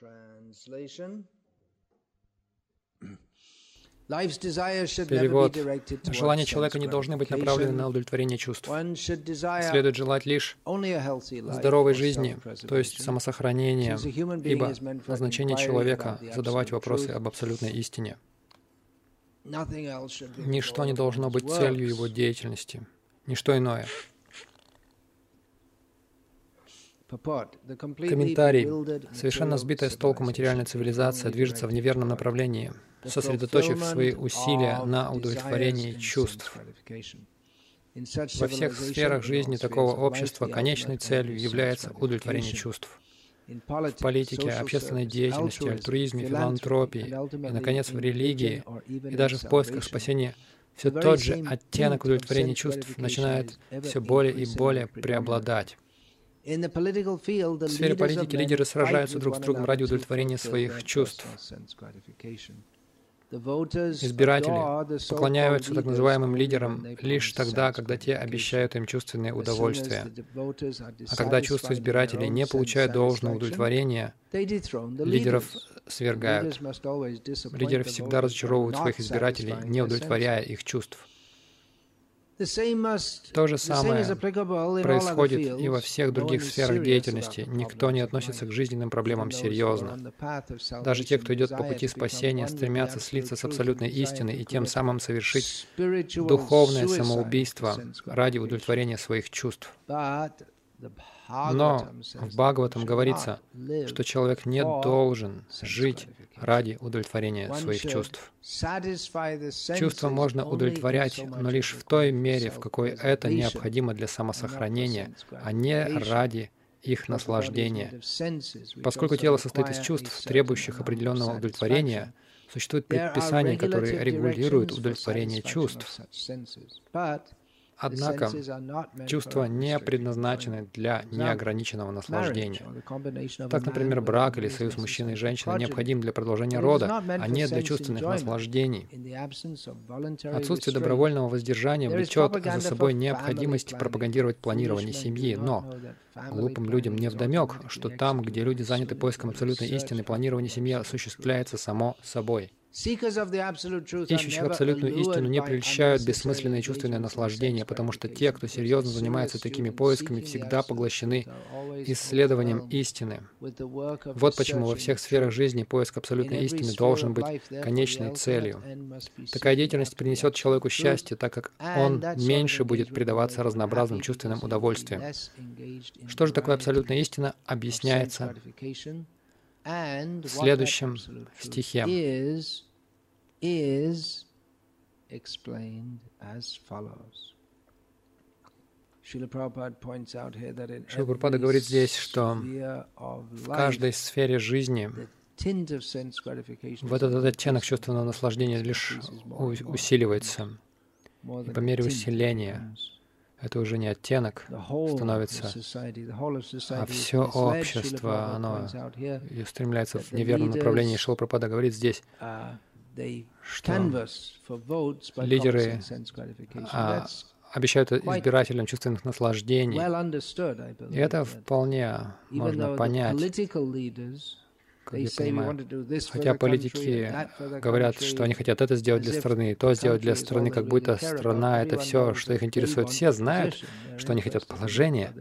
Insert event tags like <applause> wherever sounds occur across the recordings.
Translation. Перевод. Желания человека не должны быть направлены на удовлетворение чувств. Следует желать лишь здоровой жизни, то есть самосохранения, ибо назначение человека — задавать вопросы об абсолютной истине. Ничто не должно быть целью его деятельности, ничто иное. Комментарий. Совершенно сбитая с толку материальная цивилизация движется в неверном направлении, сосредоточив свои усилия на удовлетворении чувств. Во всех сферах жизни такого общества конечной целью является удовлетворение чувств. В политике, общественной деятельности, альтруизме, филантропии и, наконец, в религии и даже в поисках спасения все тот же оттенок удовлетворения чувств начинает все более и более преобладать. В сфере политики лидеры сражаются друг с другом ради удовлетворения своих чувств. Избиратели поклоняются так называемым лидерам лишь тогда, когда те обещают им чувственное удовольствие. А когда чувства избирателей не получают должного удовлетворения, лидеров свергают. Лидеры всегда разочаровывают своих избирателей, не удовлетворяя их чувств. То же самое происходит и во всех других сферах деятельности. Никто не относится к жизненным проблемам серьезно. Даже те, кто идет по пути спасения, стремятся слиться с абсолютной истиной и тем самым совершить духовное самоубийство ради удовлетворения своих чувств. Но в Бхагаватам говорится, что человек не должен жить ради удовлетворения своих чувств. Чувства можно удовлетворять, но лишь в той мере, в какой это необходимо для самосохранения, а не ради их наслаждения. Поскольку тело состоит из чувств, требующих определенного удовлетворения, существуют предписания, которые регулируют удовлетворение чувств. Однако чувства не предназначены для неограниченного наслаждения. Так, например, брак или союз мужчины и женщины необходим для продолжения рода, а не для чувственных наслаждений. Отсутствие добровольного воздержания влечет за собой необходимость пропагандировать планирование семьи, но глупым людям не вдомек, что там, где люди заняты поиском абсолютной истины, планирование семьи осуществляется само собой. Ищущих абсолютную истину не прельщают бессмысленные чувственные наслаждения, потому что те, кто серьезно занимается такими поисками, всегда поглощены исследованием истины. Вот почему во всех сферах жизни поиск абсолютной истины должен быть конечной целью. Такая деятельность принесет человеку счастье, так как он меньше будет предаваться разнообразным чувственным удовольствиям. Что же такое абсолютная истина, объясняется в следующем стихе. Шилапрапада говорит здесь, что в каждой сфере жизни вот этот оттенок чувственного наслаждения лишь усиливается. И по мере усиления это уже не оттенок становится, а все общество, оно устремляется в неверном направлении. Шилпрапада говорит здесь, что лидеры а, обещают избирателям чувственных наслаждений. И это вполне можно понять как я понимаю. Хотя политики говорят, что они хотят это сделать для страны, то сделать для страны, как будто страна — это все, что их интересует. Все знают, что они хотят положения.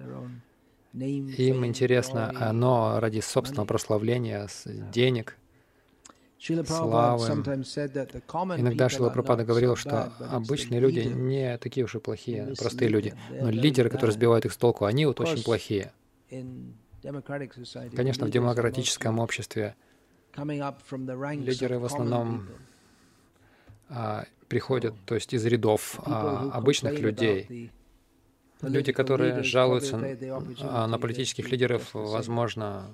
Им интересно оно ради собственного прославления, денег, славы. Иногда Шила Пропада говорил, что обычные люди не такие уж и плохие, простые люди. Но лидеры, которые сбивают их с толку, они вот очень плохие. Конечно, в демократическом обществе лидеры в основном а, приходят, то есть из рядов а, обычных людей. Люди, которые жалуются а, на политических лидеров, возможно,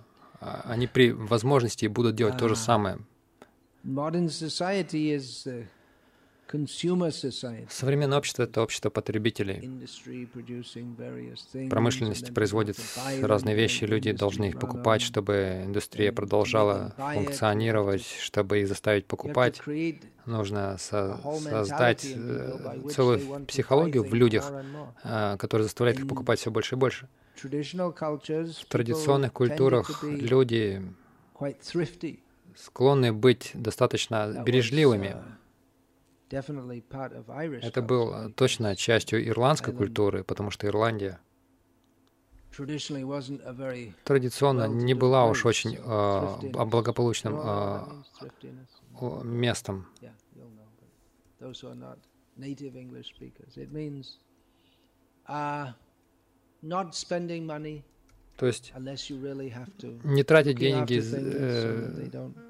а, они при возможности будут делать то же самое. Современное общество — это общество потребителей. Промышленность производит разные вещи, люди должны их покупать, чтобы индустрия продолжала функционировать, чтобы их заставить покупать. Нужно со создать э, целую психологию в людях, э, которая заставляет их покупать все больше и больше. В традиционных культурах люди склонны быть достаточно бережливыми. Это был точно частью ирландской культуры, потому что Ирландия традиционно не была уж очень э, благополучным э, местом. То есть не тратить деньги э,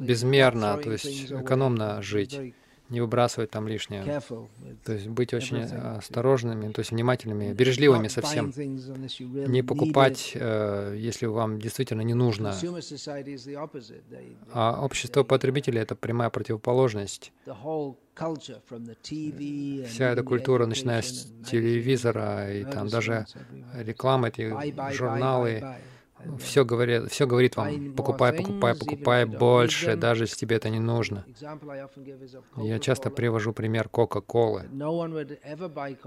безмерно, то есть экономно жить не выбрасывать там лишнее. То есть быть очень осторожными, то есть внимательными, бережливыми совсем. Не покупать, э, если вам действительно не нужно. А общество потребителей — это прямая противоположность. Вся эта культура, начиная с телевизора и там даже рекламы, эти журналы, все говорит, все говорит вам, покупай, покупай, покупай больше, даже если тебе это не нужно. Я часто привожу пример Кока-Колы.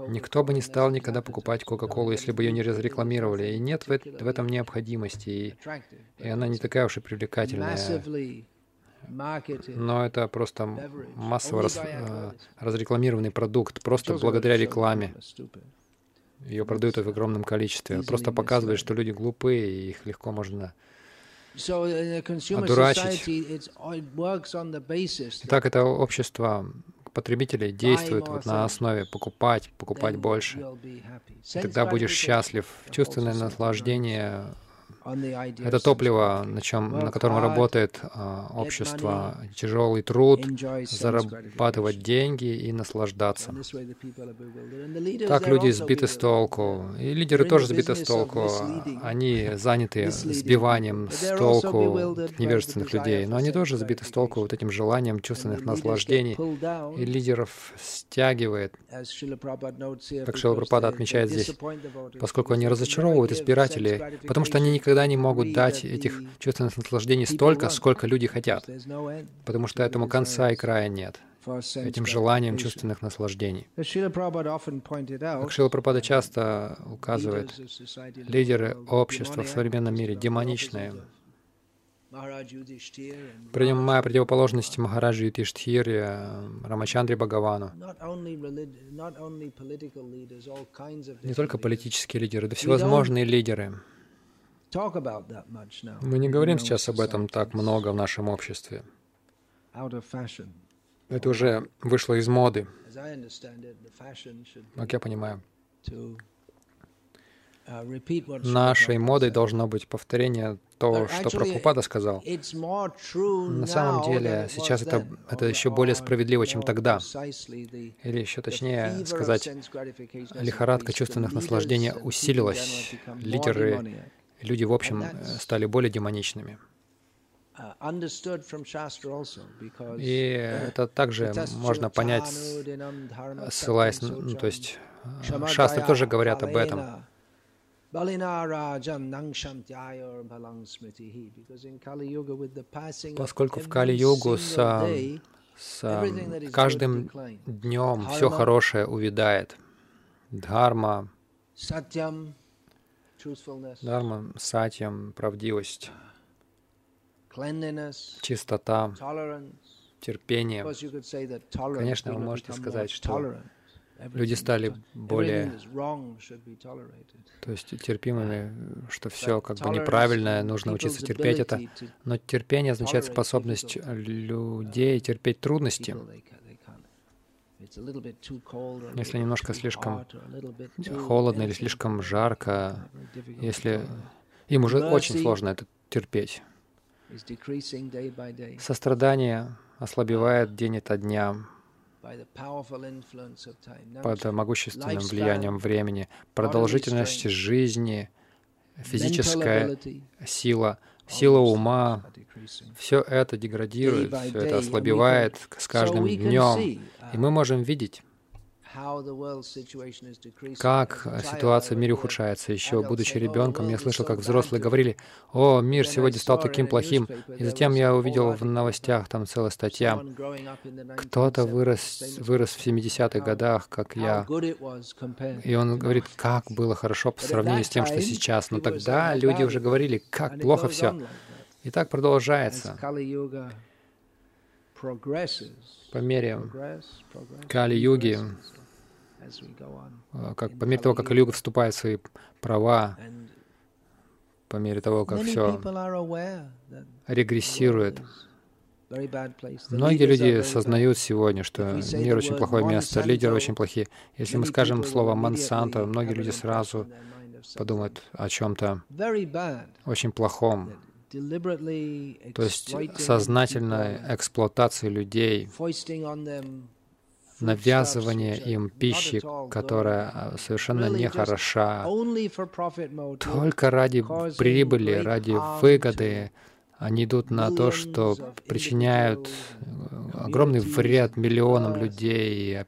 Никто бы не стал никогда покупать Кока-Колу, если бы ее не разрекламировали. И нет в, в этом необходимости, и, и она не такая уж и привлекательная. Но это просто массово раз, э, разрекламированный продукт, просто благодаря рекламе. Ее продают в огромном количестве. Просто показывает, что люди глупые, и их легко можно одурачить. Итак, это общество потребителей действует вот на основе покупать, покупать больше. И тогда будешь счастлив. Чувственное наслаждение это топливо, на, чем, на котором работает а, общество, тяжелый труд, зарабатывать деньги и наслаждаться. Так люди сбиты с толку. И лидеры тоже сбиты с толку. Они заняты сбиванием с толку невежественных людей. Но они тоже сбиты с толку вот этим желанием чувственных наслаждений. И лидеров стягивает. Как Шила Прабхупада отмечает здесь, поскольку они разочаровывают избирателей, потому что они никогда никогда не могут дать этих чувственных наслаждений столько, сколько люди хотят, потому что этому конца и края нет этим желанием чувственных наслаждений. Как Шила Прабхупада часто указывает, лидеры общества в современном мире демоничные. Принимая противоположность Махараджи Ютиштхире, Рамачандре Бхагавану. Не только политические лидеры, да всевозможные лидеры. Мы не говорим сейчас об этом так много в нашем обществе. Это уже вышло из моды. Как я понимаю, uh, нашей модой должно быть повторение того, что Прабхупада сказал. На самом деле, сейчас это, это еще более справедливо, чем тогда. Или еще точнее сказать, лихорадка чувственных наслаждений усилилась. Лидеры люди, в общем, э, стали более демоничными. Uh, И это также можно понять, ссылаясь, ну, то есть э, шастры тоже говорят об этом. Поскольку в Кали-югу с, с каждым днем все хорошее увядает. Дхарма, Дharma, сатьям, правдивость, чистота, терпение. Конечно, вы можете сказать, что люди стали более, то есть терпимыми, что все как бы неправильное, нужно учиться терпеть это. Но терпение означает способность людей терпеть трудности. Если немножко слишком холодно или слишком жарко, если им уже очень сложно это терпеть. Сострадание ослабевает день ото дня под могущественным влиянием времени, продолжительность жизни, физическая сила, сила ума, все это деградирует, все это ослабевает с каждым днем. И мы можем видеть, как ситуация в мире ухудшается. Еще будучи ребенком, я слышал, как взрослые говорили, «О, мир сегодня стал таким плохим». И затем я увидел в новостях, там целая статья, кто-то вырос, вырос в 70-х годах, как я. И он говорит, как было хорошо по сравнению с тем, что сейчас. Но тогда люди уже говорили, как плохо все. И так продолжается по мере Кали-юги, как, по мере того, как Кали-юга вступает в свои права, по мере того, как все регрессирует. Многие люди сознают сегодня, что мир очень плохое место, лидеры очень плохие. Если мы скажем слово «Монсанто», многие люди сразу подумают о чем-то очень плохом, то есть сознательная эксплуатация людей, навязывание им пищи, которая а, совершенно не хороша, только ради прибыли, ради выгоды, они идут на то, что причиняют э, огромный вред миллионам людей,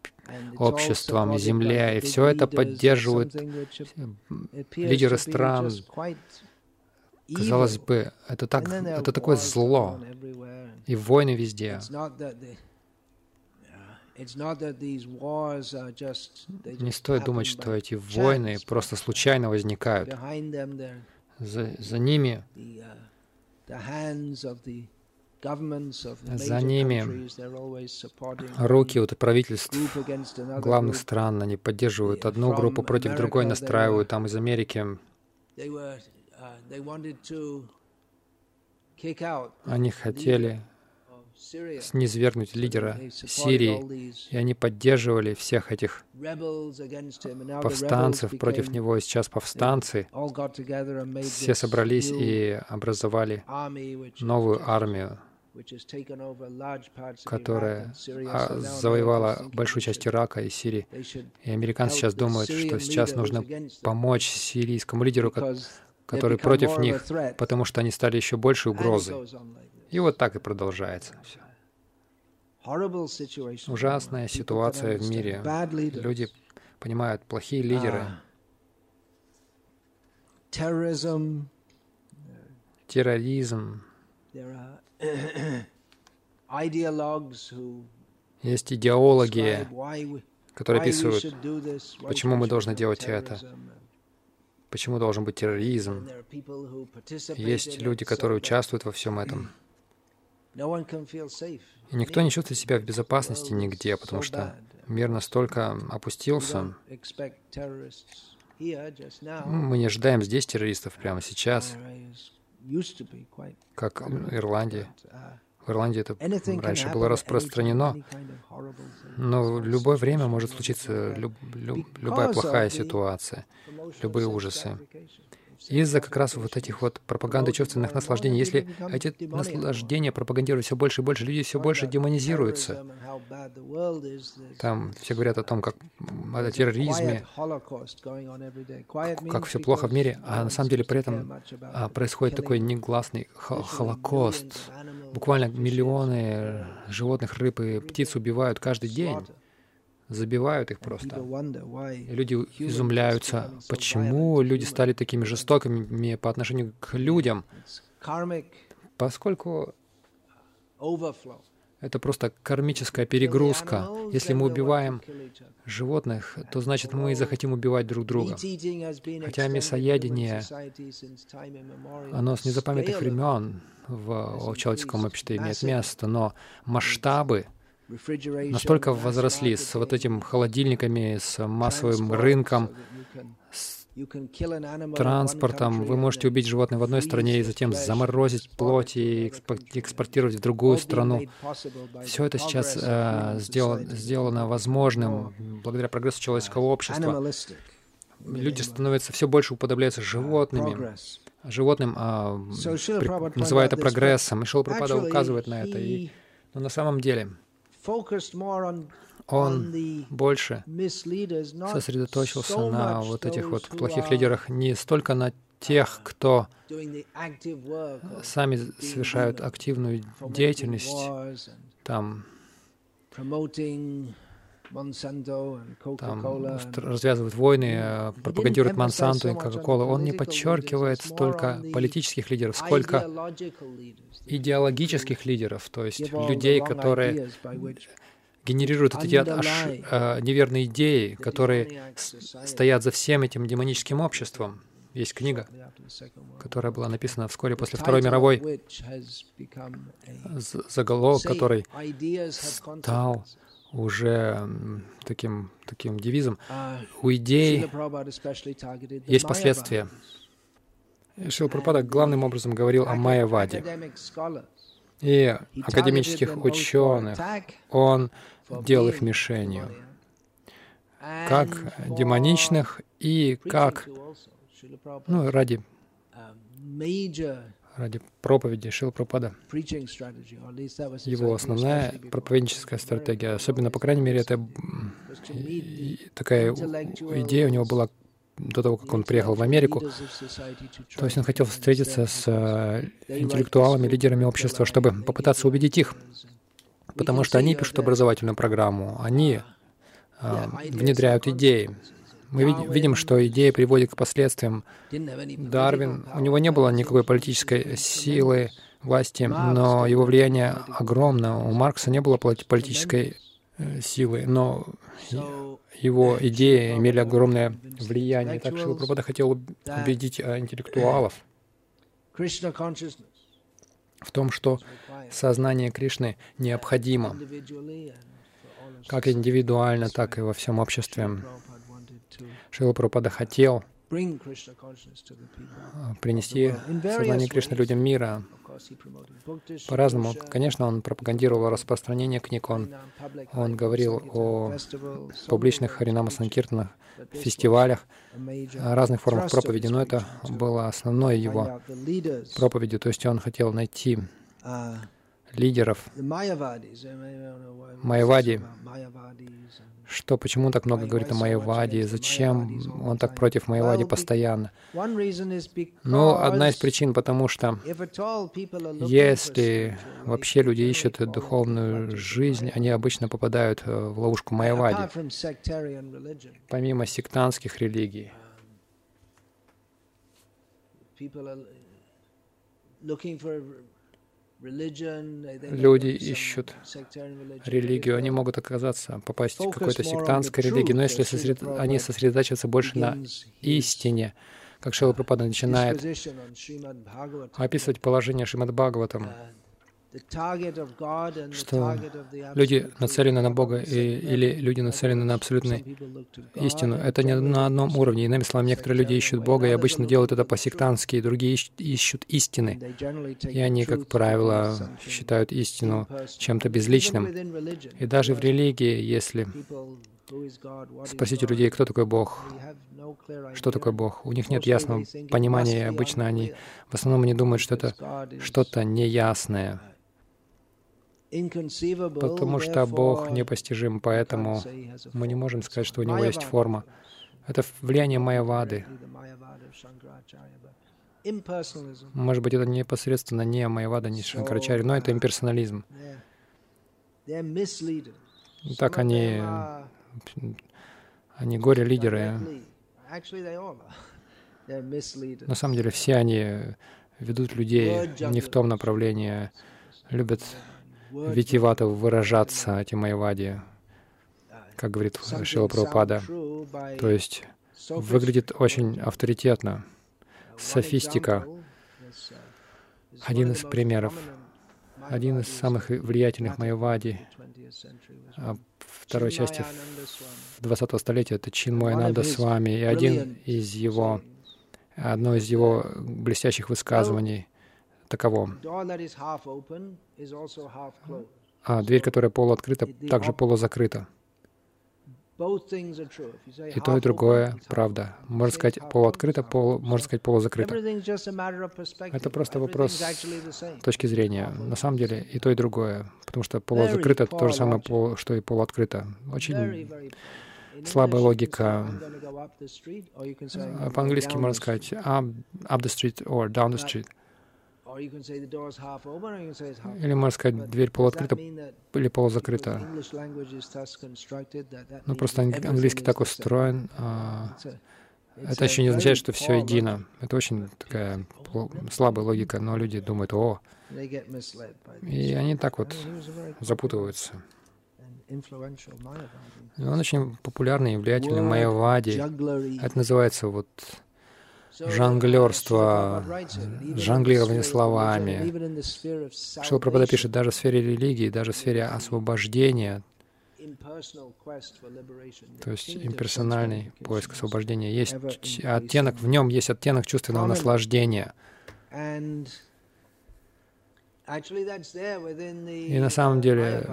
обществам и земле, и все это поддерживают лидеры стран, Казалось бы, это, так, это такое зло, и войны везде. Не стоит думать, что эти войны просто случайно возникают. За, за ними за ними руки у правительств главных стран, они поддерживают одну группу против другой, настраивают там из Америки. Они хотели снизвергнуть лидера Сирии, и они поддерживали всех этих повстанцев против него. И сейчас повстанцы все собрались и образовали новую армию, которая а, завоевала большую часть Ирака и Сирии. И американцы сейчас думают, что сейчас нужно помочь сирийскому лидеру, которые против них, потому что они стали еще большей угрозой. И вот так и продолжается все. Ужасная ситуация в мире. Люди понимают, плохие лидеры, терроризм, <coughs> есть идеологи, которые описывают, почему мы должны делать это, Почему должен быть терроризм? Есть люди, которые участвуют во всем этом. <coughs> И никто не чувствует себя в безопасности нигде, потому что мир настолько опустился. Мы не ожидаем здесь террористов прямо сейчас, как в Ирландии. В Ирландии это раньше было распространено, но в любое время может случиться люб, люб, любая плохая ситуация, любые ужасы из-за как раз вот этих вот пропаганды чувственных наслаждений. Если эти наслаждения пропагандируют все больше и больше, люди все больше демонизируются. Там все говорят о том, как о терроризме, как все плохо в мире, а на самом деле при этом а, происходит такой негласный холокост. Буквально миллионы животных, рыб и птиц убивают каждый день забивают их просто. И люди изумляются, почему люди стали такими жестокими по отношению к людям, поскольку это просто кармическая перегрузка. Если мы убиваем животных, то значит мы захотим убивать друг друга. Хотя мясоедение, оно с незапамятных времен в человеческом обществе имеет место, но масштабы настолько возросли с вот этим холодильниками, с массовым рынком, с транспортом. Вы можете убить животное в одной стране и затем заморозить плоть и экспортировать в другую страну. Все это сейчас э, сделано, сделано возможным благодаря прогрессу человеческого общества. Люди становятся все больше уподобляются животными, животным а, при, называют это прогрессом. И Шил Пропада указывает на это. И, но на самом деле он больше сосредоточился на вот этих вот плохих лидерах, не столько на тех, кто сами совершают активную деятельность, там, там развязывают войны, э, пропагандируют Монсанту и Кока-Колу. Он не подчеркивает столько политических лидеров, сколько идеологических лидеров, то есть людей, которые генерируют эти аж, э, неверные идеи, которые стоят за всем этим демоническим обществом. Есть книга, которая была написана вскоре после Второй мировой, заголовок который стал уже таким, таким девизом. У идей есть последствия. Шил Пропада главным образом говорил о Майяваде и академических ученых. Он делал их мишенью, как демоничных и как ну, ради, ради проповеди Шил Пропада. Его основная проповедническая стратегия, особенно, по крайней мере, это такая идея у него была до того, как он приехал в Америку. То есть он хотел встретиться с э, интеллектуалами, лидерами общества, чтобы попытаться убедить их. Потому что они пишут образовательную программу, они э, внедряют идеи. Мы видим, что идея приводит к последствиям. Дарвин, у него не было никакой политической силы, власти, но его влияние огромно. У Маркса не было политической э, силы, но его идеи имели огромное влияние. Так что Прабхупада хотел убедить э, интеллектуалов в том, что сознание Кришны необходимо как индивидуально, так и во всем обществе. Шила Прабхупада хотел принести сознание Кришны людям мира, по-разному. Конечно, он пропагандировал распространение книг, он, он говорил о публичных Харинама Санкиртанах, фестивалях, разных формах проповеди, но это было основной его проповедью, то есть он хотел найти лидеров Майявади, что, почему так много говорит о Майяваде, зачем он так против Майявади постоянно. Ну, одна из причин, потому что если вообще люди ищут духовную жизнь, они обычно попадают э, в ловушку Майявади, помимо сектантских религий. Люди ищут религию, они могут оказаться, попасть в какой-то сектантской религии, но если сосред... они сосредотачиваются больше на истине, как Шила Прабхупада начинает описывать положение Шримад Бхагаватам, что люди нацелены на Бога и, или люди нацелены на абсолютную истину. Это не на одном уровне. Иными словами, некоторые люди ищут Бога и обычно делают это по-сектантски, и другие ищут истины. И они, как правило, считают истину чем-то безличным. И даже в религии, если спросить у людей, кто такой Бог, что такое Бог, у них нет ясного понимания, и обычно они в основном они думают, что это что-то неясное потому что Бог непостижим, поэтому мы не можем сказать, что у Него есть форма. Это влияние Майявады. Может быть, это непосредственно не Майявада, не Шанкарачари, но это имперсонализм. Так они, они горе-лидеры. <laughs> На самом деле все они ведут людей не в том направлении, любят витивато выражаться эти майвади, как говорит Шила Прабхупада. То есть выглядит очень авторитетно. Софистика. Один из примеров. Один из самых влиятельных майвади а второй части 20-го столетия — это Чин с вами. И один из его, одно из его блестящих высказываний таково. А дверь, которая полуоткрыта, также полузакрыта. И то, и другое правда. Можно сказать полуоткрыто, полу, можно сказать полузакрыто. Это просто вопрос точки зрения. На самом деле и то, и другое. Потому что полузакрыто — это то же самое, что и полуоткрыто. Очень слабая логика. По-английски можно сказать up, up the street or down the street. Или можно сказать, дверь полуоткрыта или полузакрыта. Ну, просто английский так устроен. А это еще не означает, что все едино. Это очень такая слабая логика, но люди думают, о, и они так вот запутываются. И он очень популярный и влиятельный в Майяваде. Это называется вот жонглерство, жонглирование словами. Шила Прабхада пишет, даже в сфере религии, даже в сфере освобождения, то есть имперсональный поиск освобождения, есть оттенок, в нем есть оттенок чувственного наслаждения. И на самом деле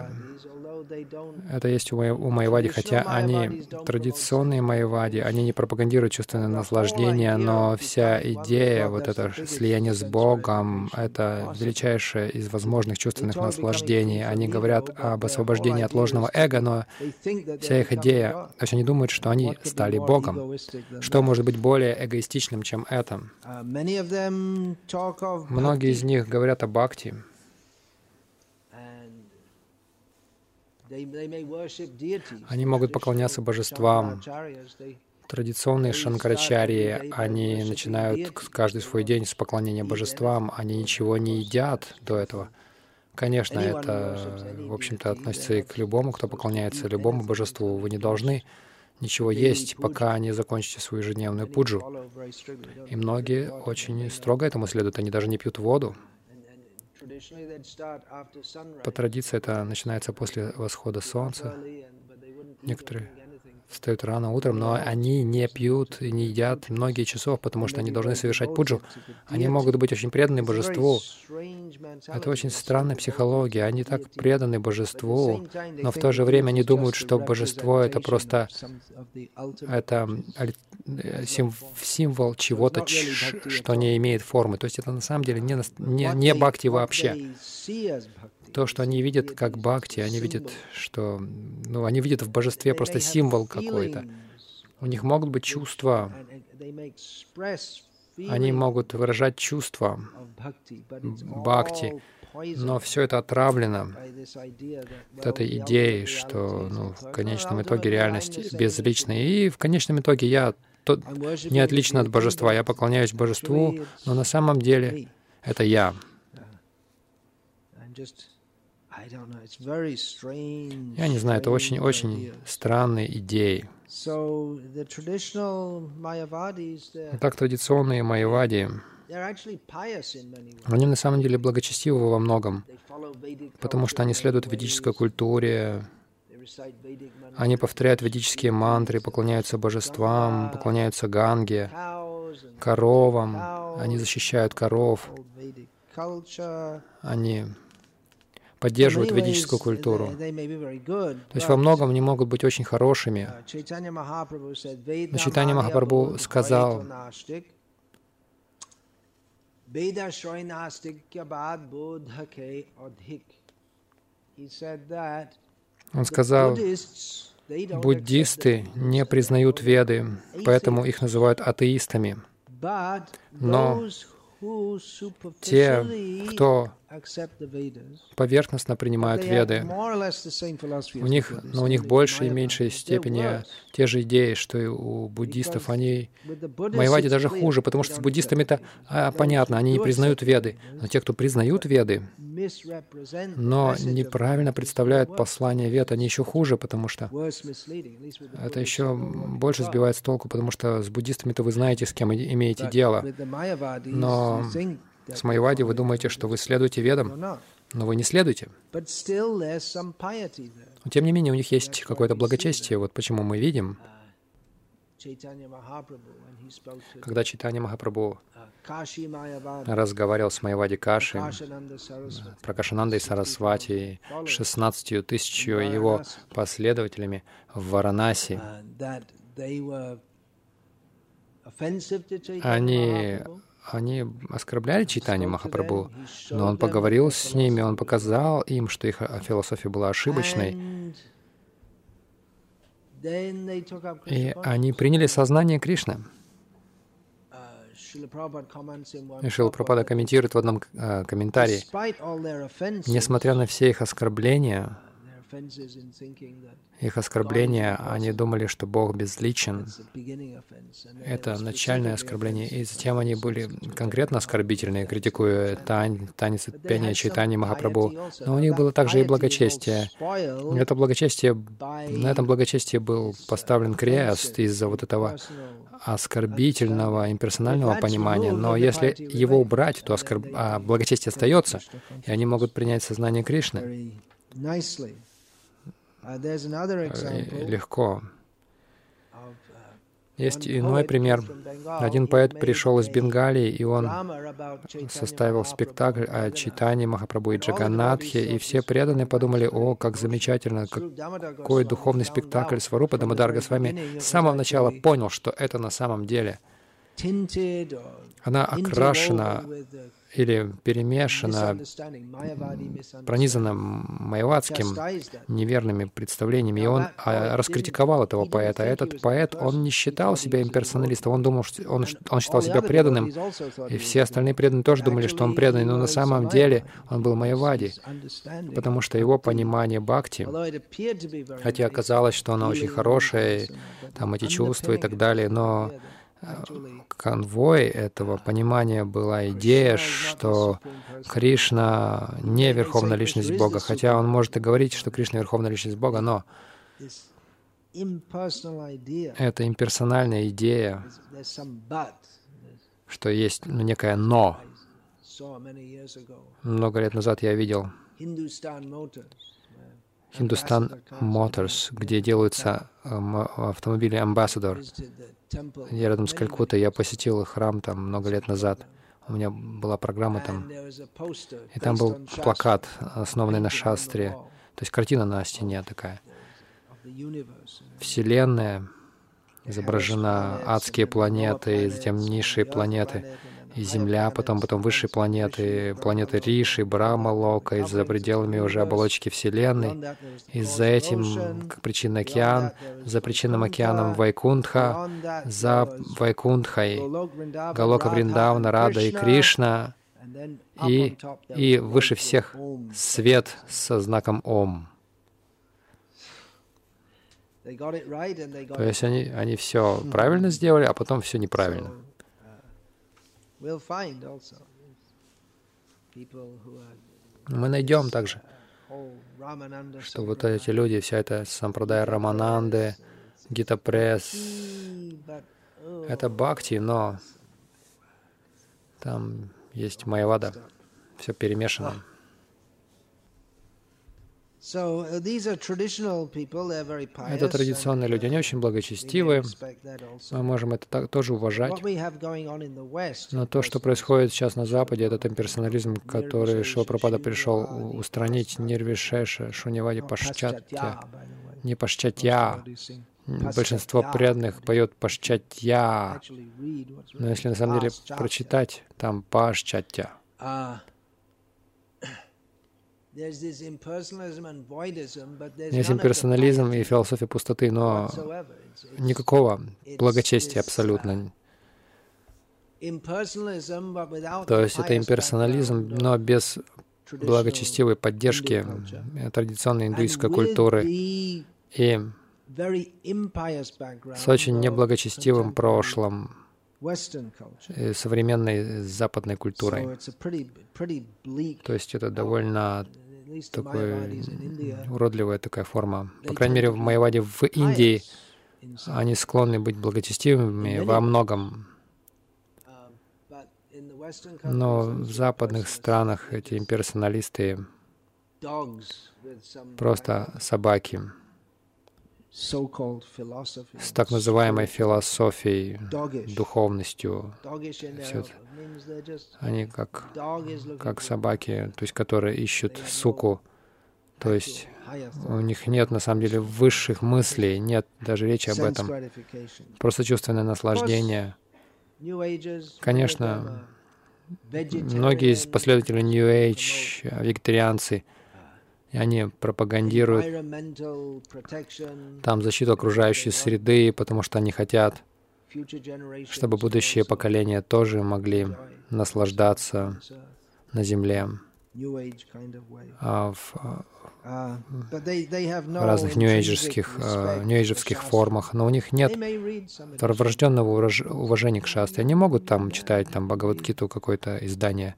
это есть у, у Майвади, хотя они традиционные Майвади, они не пропагандируют чувственное наслаждение, но вся идея, вот это слияние с Богом, это величайшее из возможных чувственных наслаждений. Они говорят об освобождении от ложного эго, но вся их идея, то есть они думают, что они стали Богом. Что может быть более эгоистичным, чем это? Многие из них говорят о бхакти, Они могут поклоняться божествам. Традиционные шанкарачарии, они начинают каждый свой день с поклонения божествам, они ничего не едят до этого. Конечно, это, в общем-то, относится и к любому, кто поклоняется любому божеству. Вы не должны ничего есть, пока не закончите свою ежедневную пуджу. И многие очень строго этому следуют, они даже не пьют воду. По традиции это начинается после восхода солнца. Некоторые встают рано утром, но они не пьют и не едят многие часов, потому что они должны совершать пуджу. Они могут быть очень преданы божеству. Это очень странная психология. Они так преданы божеству, но в то же время они думают, что божество — это просто это символ чего-то, что не имеет формы. То есть это на самом деле не, не, не бхакти вообще то, что они видят как бхакти, они видят, что, ну, они видят в божестве просто символ какой-то. У них могут быть чувства, они могут выражать чувства бхакти, но все это отравлено вот этой идеей, что ну, в конечном итоге реальность безличная. И в конечном итоге я тот, не отлично от божества. Я поклоняюсь божеству, но на самом деле это я. Я не знаю, это очень-очень странные идеи. Итак, традиционные майявади, они на самом деле благочестивы во многом, потому что они следуют ведической культуре, они повторяют ведические мантры, поклоняются божествам, поклоняются Ганге, коровам, они защищают коров, они поддерживают ведическую культуру. То есть во многом они могут быть очень хорошими. Но Читание Махапрабху сказал, он сказал, буддисты не признают веды, поэтому их называют атеистами. Но те, кто поверхностно принимают веды. У них, но у них больше и меньшей степени те же идеи, что и у буддистов. Они, Майвади даже хуже, потому что с буддистами это а, понятно, они не признают веды. Но те, кто признают веды, но неправильно представляют послание вед, они еще хуже, потому что это еще больше сбивает с толку, потому что с буддистами-то вы знаете, с кем имеете дело. Но с Майвади вы думаете, что вы следуете ведам, но вы не следуете. Но тем не менее, у них есть какое-то благочестие. Вот почему мы видим, когда Читание Махапрабху разговаривал с Майвади Каши, и Сарасвати, 16 тысячью его последователями в Варанаси, они они оскорбляли читание Махапрабху, но он поговорил с ними, он показал им, что их философия была ошибочной. И они приняли сознание Кришны. И Шила Прабхупада комментирует в одном э, комментарии, несмотря на все их оскорбления, их оскорбления, они думали, что Бог безличен. Это начальное оскорбление. И затем они были конкретно оскорбительные, критикуя тань, танец пения Чайтани Махапрабху. Но у них было также и благочестие. Это благочестие, на этом благочестии был поставлен крест из-за вот этого оскорбительного, имперсонального понимания. Но если его убрать, то оскорб... а благочестие остается, и они могут принять сознание Кришны. Uh, легко. Uh, Есть иной пример. Один поэт пришел из Бенгалии, и он составил спектакль о читании Махапрабху и Джаганатхе, и все преданные подумали, о, как замечательно, какой духовный спектакль Сварупа Дамадарга с вами с самого начала понял, что это на самом деле. Она окрашена или перемешано, пронизано майвадским неверными представлениями. И он а, раскритиковал этого поэта. А этот поэт, он не считал себя имперсоналистом, он думал, что он, он считал себя преданным. И все остальные преданные тоже думали, что он преданный, но на самом деле он был майвади, потому что его понимание бхакти, хотя оказалось, что оно очень хорошее, там эти чувства и так далее, но конвой этого понимания была идея, что Кришна не Верховная Личность Бога, хотя он может и говорить, что Кришна Верховная Личность Бога, но это имперсональная идея, что есть ну, некое «но». Много лет назад я видел Hindustan Motors, где делаются автомобили Ambassador. Я рядом с Калькуттой, я посетил храм там много лет назад. У меня была программа там. И там был плакат, основанный на шастре. То есть картина на стене такая. Вселенная изображена, адские планеты, затем низшие планеты и Земля, потом, потом высшие планеты, планеты Риши, Брахма, Лока, и за пределами уже оболочки Вселенной. И за этим, как причинный океан, за причинным океаном Вайкунтха, за Вайкунтхой, Галока Вриндавна, Рада и Кришна, и, и выше всех свет со знаком Ом. То есть они, они все правильно сделали, а потом все неправильно. Мы найдем также, что вот эти люди, вся эта сампрадая Рамананды, Гита Пресс, oh, это бхакти, но там есть майвада, все перемешано. Uh, это традиционные люди, они очень благочестивые. Мы можем это так, тоже уважать. Но то, что происходит сейчас на Западе, этот имперсонализм, который Шилапрапада пришел устранить Нирвишеша, Шунивади Пашчатья, не Пашчатья. Большинство преданных поет Пашчатья. Но если на самом деле прочитать, там Пашчатья. Есть имперсонализм и философия пустоты, но никакого благочестия абсолютно. То есть это имперсонализм, но без благочестивой поддержки традиционной индуистской культуры и с очень неблагочестивым прошлым современной западной культурой. То есть это довольно такой уродливая такая форма. По крайней мере, в Майяваде в Индии они склонны быть благочестивыми во многом. Но в западных странах эти имперсоналисты просто собаки с так называемой философией, духовностью. Все это. Они как, как собаки, то есть которые ищут суку, то есть у них нет на самом деле высших мыслей, нет даже речи об этом. Просто чувственное наслаждение. Конечно, многие из последователей New Age, вегетарианцы, и они пропагандируют там защиту окружающей среды, потому что они хотят чтобы будущие поколения тоже могли наслаждаться на Земле. А в, в разных нью-эйджерских, нью формах, но у них нет врожденного уважения к шастре. Они могут там читать там Бхагавадгиту, какое-то издание.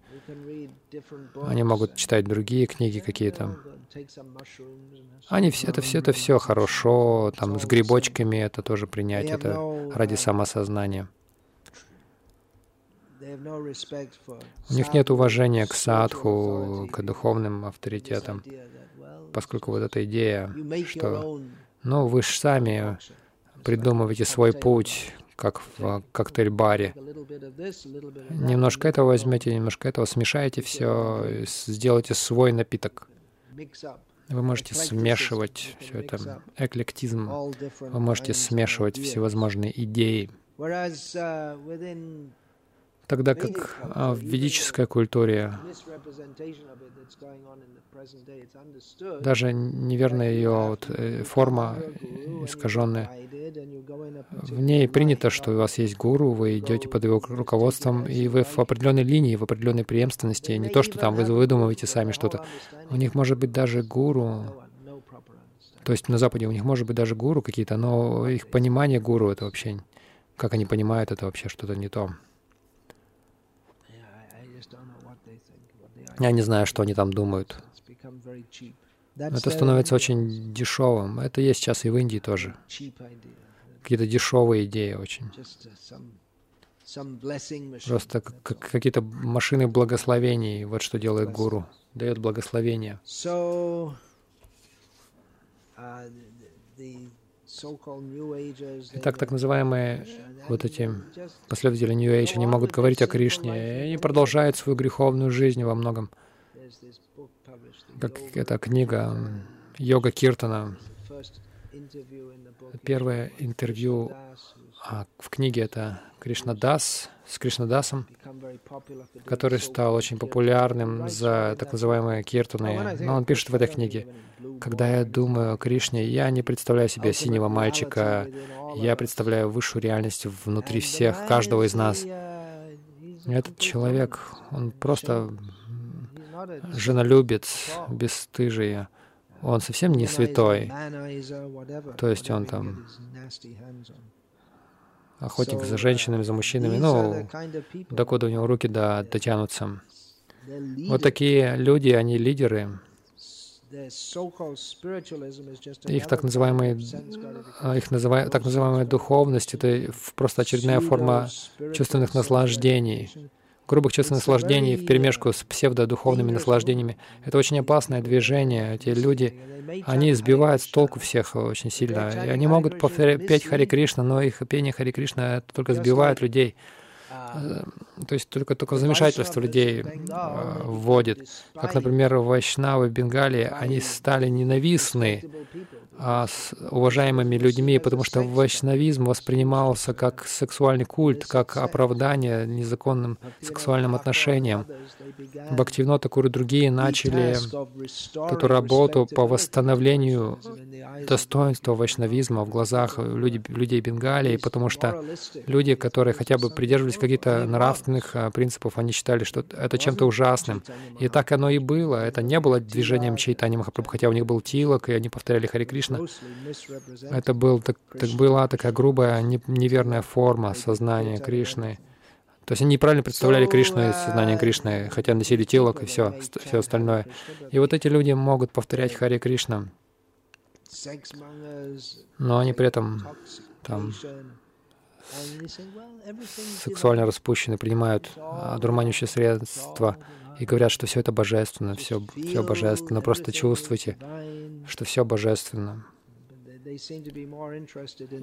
Они могут читать другие книги какие-то. Они все, это все, это все хорошо, там с грибочками это тоже принять, это ради самосознания. У них нет уважения к садху, к духовным авторитетам, поскольку вот эта идея, что ну вы же сами придумываете свой путь, как в коктейль-баре. Немножко этого возьмете, немножко этого смешаете все, сделайте свой напиток. Вы можете смешивать все это, эклектизм. Вы можете смешивать всевозможные идеи. Тогда как а, в ведической культуре даже неверная ее вот, э, форма искаженная, в ней принято, что у вас есть гуру, вы идете под его руководством, и вы в определенной линии, в определенной преемственности, не то, что там вы выдумываете сами что-то. У них может быть даже гуру, то есть на Западе у них может быть даже гуру какие-то, но их понимание гуру — это вообще, как они понимают, это вообще что-то не то. Я не знаю, что они там думают. Это становится очень дешевым. Это есть сейчас и в Индии тоже. Какие-то дешевые идеи очень. Просто какие-то машины благословений. Вот что делает гуру. Дает благословение. Итак, так называемые вот эти последователи New Age, они могут говорить о Кришне, и они продолжают свою греховную жизнь во многом. Как эта книга Йога Киртана. Первое интервью а в книге это Кришна Дас с Кришнадасом, который стал очень популярным за так называемые киртаны. Но он пишет в этой книге, «Когда я думаю о Кришне, я не представляю себе синего мальчика, я представляю высшую реальность внутри всех, каждого из нас. Этот человек, он просто женолюбец, бесстыжий, он совсем не святой. То есть он там охотник за женщинами, за мужчинами, ну, докуда у него руки да, дотянутся. Вот такие люди, они лидеры. Их так называемые, их называемая, так называемая духовность — это просто очередная форма чувственных наслаждений грубых чувственных наслаждений в перемешку с псевдодуховными наслаждениями. Это очень опасное движение. Эти люди, они сбивают с толку всех очень сильно. И они могут петь Хари Кришна, но их пение Хари Кришна только сбивает людей. Э, то есть только, только замешательство людей э, вводит. Как, например, вайшнавы в Бенгалии, они стали ненавистны а, с уважаемыми людьми, потому что вайшнавизм воспринимался как сексуальный культ, как оправдание незаконным сексуальным отношениям. Бхактивнота Такур и другие начали эту работу по восстановлению достоинства вайшнавизма в глазах людей, людей Бенгалии, потому что люди, которые хотя бы придерживались каких-то нравственных а, принципов, они считали, что это чем-то ужасным. И так оно и было. Это не было движением Чайтани Махапрабху, хотя у них был тилок, и они повторяли Хари Кришна, Кришна. Это был, так, так была такая грубая, неверная форма сознания Кришны. То есть они неправильно представляли Кришну и сознание Кришны, хотя носили телок и все, все остальное. И вот эти люди могут повторять Хари Кришна, но они при этом там сексуально распущены, принимают одурманивающие средства и говорят, что все это божественно, все, все божественно. Просто чувствуйте, что все божественно.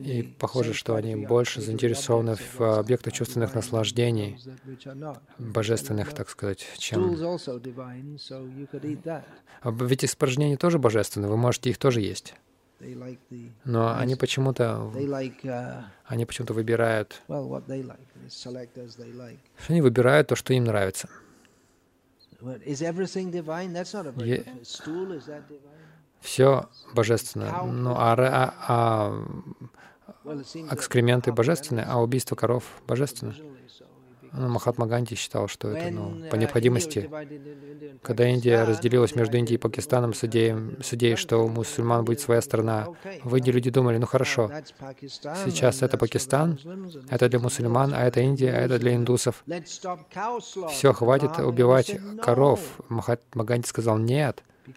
И похоже, что они больше заинтересованы в объектах чувственных наслаждений, божественных, так сказать, чем... А ведь испражнения тоже божественны, вы можете их тоже есть. Но они почему-то они почему-то выбирают, они выбирают то, что им нравится. Все божественно. Ну, а, а, а экскременты божественны, а убийство коров божественно. Ну, Махатма Ганди считал, что это ну, по необходимости. Когда Индия разделилась между Индией и Пакистаном с идеей, с идеей, что у мусульман будет своя страна, в Индии люди думали, ну хорошо, сейчас это Пакистан, это для мусульман, а это Индия, а это для индусов. Все, хватит убивать коров. Махатма Ганди сказал, нет. И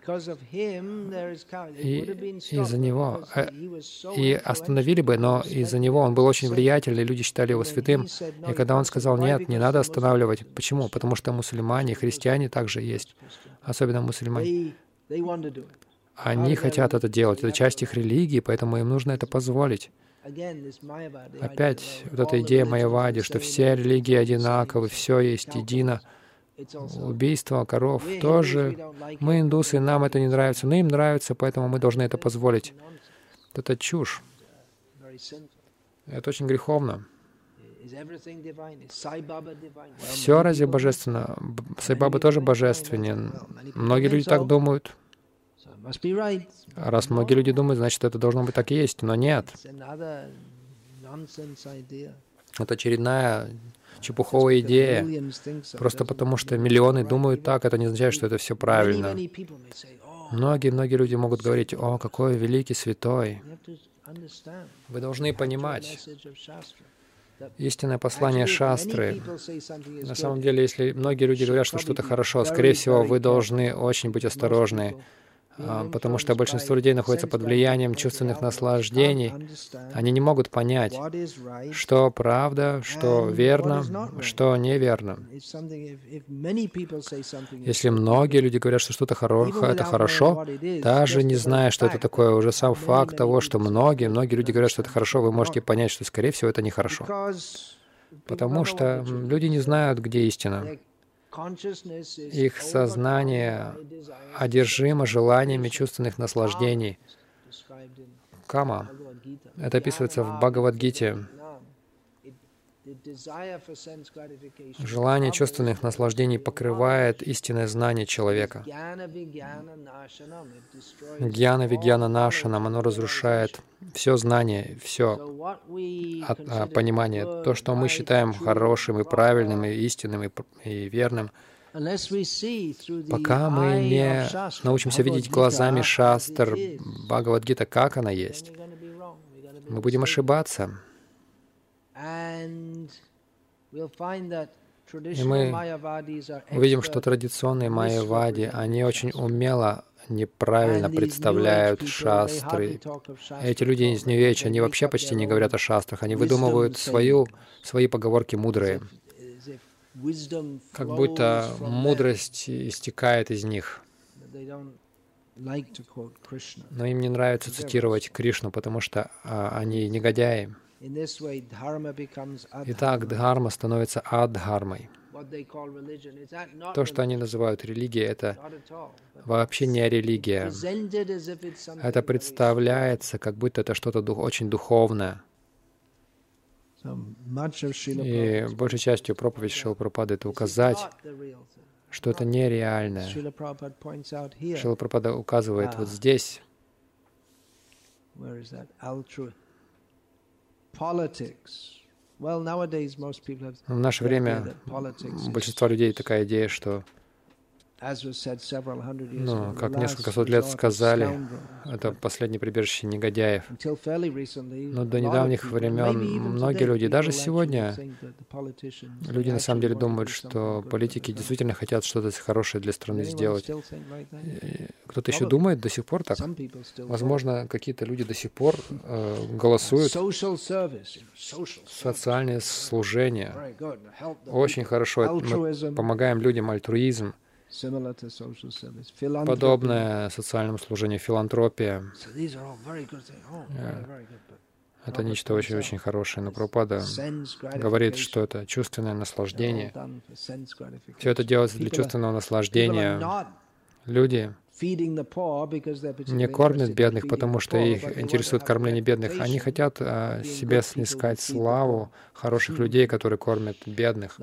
из-за него, э, и остановили бы, но из-за него он был очень влиятельный, люди считали его святым. И когда он сказал, нет, не надо останавливать. Почему? Потому что мусульмане, христиане также есть, особенно мусульмане. Они хотят это делать, это часть их религии, поэтому им нужно это позволить. Опять вот эта идея Майявади, что все религии одинаковы, все есть едино — убийство коров тоже. Мы индусы, нам это не нравится, но им нравится, поэтому мы должны это позволить. Это чушь. Это очень греховно. Все разве божественно? Сайбаба тоже божественен. Многие люди так думают. Раз многие люди думают, значит, это должно быть так и есть. Но нет. Это очередная чепуховая идея. Просто потому, что миллионы думают так, это не означает, что это все правильно. Многие-многие люди могут говорить, «О, какой великий святой!» Вы должны понимать истинное послание шастры. На самом деле, если многие люди говорят, что что-то хорошо, скорее всего, вы должны очень быть осторожны потому что большинство людей находится под влиянием чувственных наслаждений. Они не могут понять, что правда, что верно, что неверно. Если многие люди говорят, что что-то хорошее, это хорошо, даже не зная, что это такое, уже сам факт того, что многие, многие люди говорят, что это хорошо, вы можете понять, что, скорее всего, это нехорошо. Потому что люди не знают, где истина. Их сознание одержимо желаниями чувственных наслаждений. Кама. Это описывается в Бхагавадгите. Желание чувственных наслаждений покрывает истинное знание человека. Гьяна Вигьяна Нашанам, оно разрушает все знание, все а, понимание. То, что мы считаем хорошим и правильным, и истинным, и верным, Пока мы не научимся видеть глазами шастр Бхагавадгита, как она есть, мы будем ошибаться. И мы увидим, что традиционные майявади, они очень умело неправильно представляют шастры. Эти люди из нью они вообще почти не говорят о шастрах, они выдумывают свою, свои поговорки мудрые, как будто мудрость истекает из них. Но им не нравится цитировать Кришну, потому что а, они негодяи. Итак, дхарма становится адхармой. То, что они называют религией, это вообще не религия. Это представляется, как будто это что-то дух, очень духовное. И большей частью проповедь Шила Прабхупады — это указать, что это нереальное. Шила Прабхупада указывает вот здесь, в наше время у большинства людей такая идея, что ну, как несколько сот лет сказали, это последнее прибежище негодяев. Но до недавних времен многие люди, даже сегодня, люди на самом деле думают, что политики действительно хотят что-то хорошее для страны сделать. Кто-то еще думает до сих пор так. Возможно, какие-то люди до сих пор э, голосуют. Социальное служение. Очень хорошо. Мы помогаем людям, альтруизм подобное социальному служению, филантропия. Oh, это нечто очень-очень хорошее. Но Прабхупада говорит, что это чувственное наслаждение. Все это делается для чувственного наслаждения. Люди не кормят бедных, потому что их интересует кормление бедных. Они хотят а, себе снискать славу хороших людей, которые кормят бедных.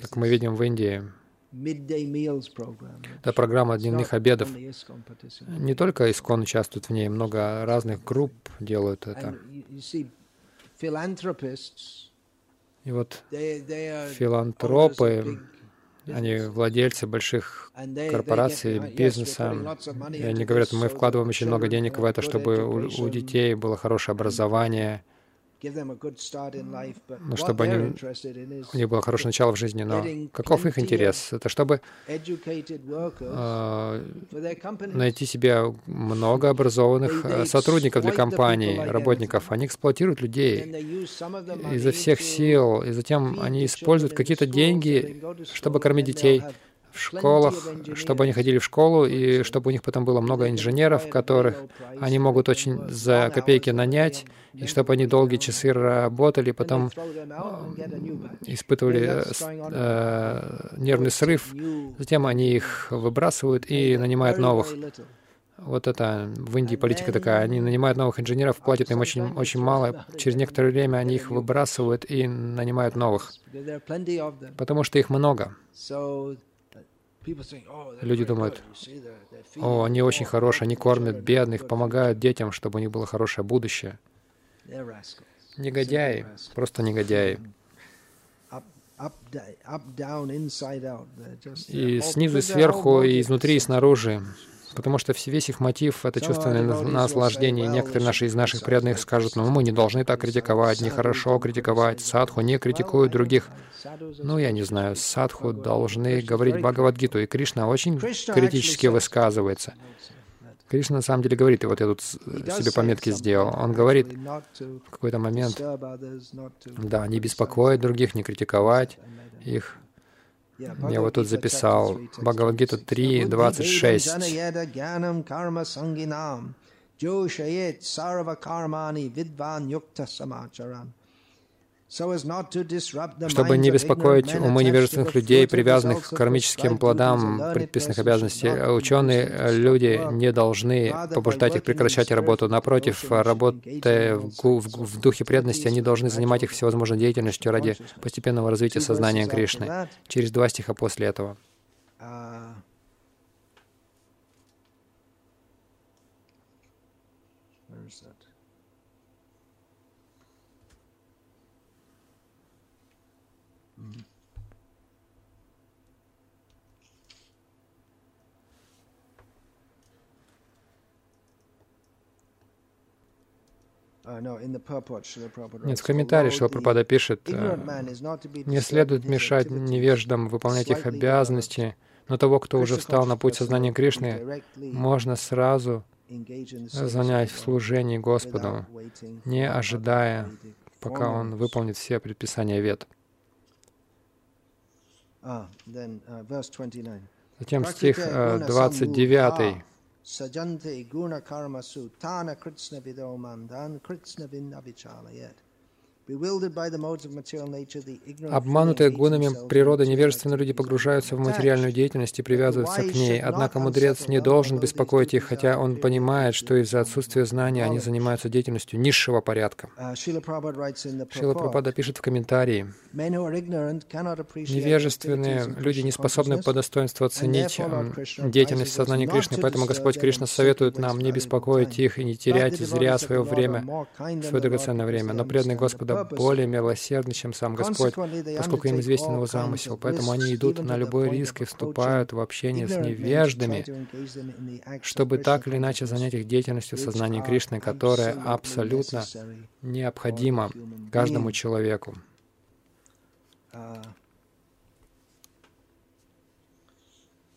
Как мы видим в Индии, Это программа дневных обедов. Не только Искон участвует в ней, много разных групп делают это. И вот филантропы, они владельцы больших корпораций, бизнеса, и они говорят, мы вкладываем очень много денег в это, чтобы у, у детей было хорошее образование, ну, чтобы они, у них было хорошее начало в жизни. Но каков их интерес? Это чтобы э, найти себе много образованных э, сотрудников для компании, работников. Они эксплуатируют людей изо всех сил, и затем они используют какие-то деньги, чтобы кормить детей в школах, чтобы они ходили в школу, и чтобы у них потом было много инженеров, которых они могут очень за копейки нанять, и чтобы они долгие часы работали, потом испытывали э, нервный срыв, затем они их выбрасывают и нанимают новых. Вот это в Индии политика такая. Они нанимают новых инженеров, платят им очень, очень мало. Через некоторое время они их выбрасывают и нанимают новых. Потому что их много. Люди думают, о, они очень хорошие, они кормят бедных, помогают детям, чтобы у них было хорошее будущее. Негодяи, просто негодяи. И снизу и сверху, и изнутри, и снаружи. Потому что весь их мотив — это чувственное наслаждение. Некоторые наши из наших преданных скажут, ну, мы не должны так критиковать, нехорошо критиковать. Садху не критикуют других. Ну, я не знаю, садху должны говорить Бхагавадгиту. И Кришна очень критически высказывается. Кришна на самом деле говорит, и вот я тут себе пометки сделал, он говорит в какой-то момент, да, не беспокоить других, не критиковать их, я вот тут записал Бхагавадгита 3, 26. Чтобы не беспокоить умы невежественных людей, привязанных к кармическим плодам предписанных обязанностей. Ученые люди не должны побуждать их прекращать работу. Напротив, работая в, духе преданности, они должны занимать их всевозможной деятельностью ради постепенного развития сознания Кришны. Через два стиха после этого. Нет, в комментарии Шилапрапада пишет, э, «Не следует мешать невеждам выполнять их обязанности, но того, кто уже встал на путь сознания Кришны, можно сразу занять в служении Господу, не ожидая, пока он выполнит все предписания вет». Ah, uh, Затем стих 29. sajante guna karma sutana krishna vido mandan krishna vinna vichalayet. Обманутые гунами природы невежественные люди погружаются в материальную деятельность и привязываются к ней. Однако мудрец не должен беспокоить их, хотя он понимает, что из-за отсутствия знания они занимаются деятельностью низшего порядка. Uh, Шила Прабхупада пишет в комментарии, невежественные люди не способны по достоинству оценить деятельность сознания Кришны, поэтому Господь Кришна советует нам не беспокоить их и не терять зря свое время, свое драгоценное время. Но преданные Господа более милосердны, чем сам Господь, поскольку им известен его замысел. Поэтому они идут на любой риск и вступают в общение с невеждами, чтобы так или иначе занять их деятельностью сознания Кришны, которая абсолютно необходима каждому человеку.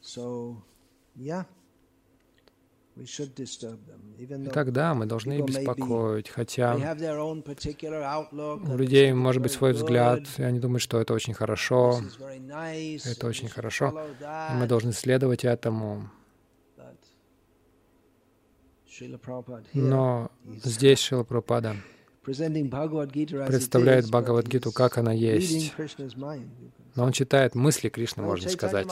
So, yeah. И тогда мы должны их беспокоить, хотя у людей может быть свой взгляд, и они думают, что это очень хорошо, это очень хорошо, и мы должны следовать этому. Но здесь Шила Прабхупада представляет Бхагавадгиту, как она есть. Но он читает мысли Кришны, можно сказать.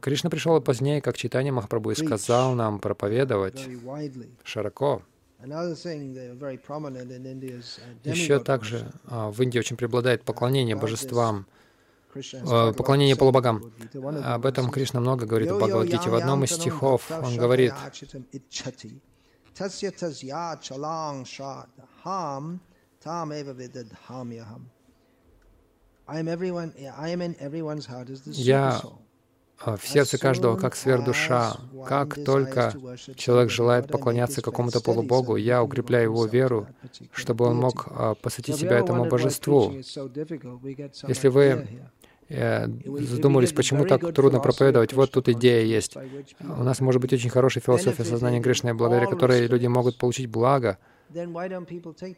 Кришна пришел позднее, как читание Махапрабху, и сказал нам проповедовать широко. Uh, Еще также а, в Индии очень преобладает поклонение божествам. э, поклонение полубогам. Об этом Кришна много говорит в Бхагавадгите. В одном из стихов он говорит, я в сердце каждого как сверхдуша. Как только человек желает поклоняться какому-то полубогу, я укрепляю его веру, чтобы он мог а, посвятить себя этому божеству. Если вы э, задумались, почему так трудно проповедовать, вот тут идея есть. У нас может быть очень хорошая философия сознания Кришны, благодаря которой люди могут получить благо —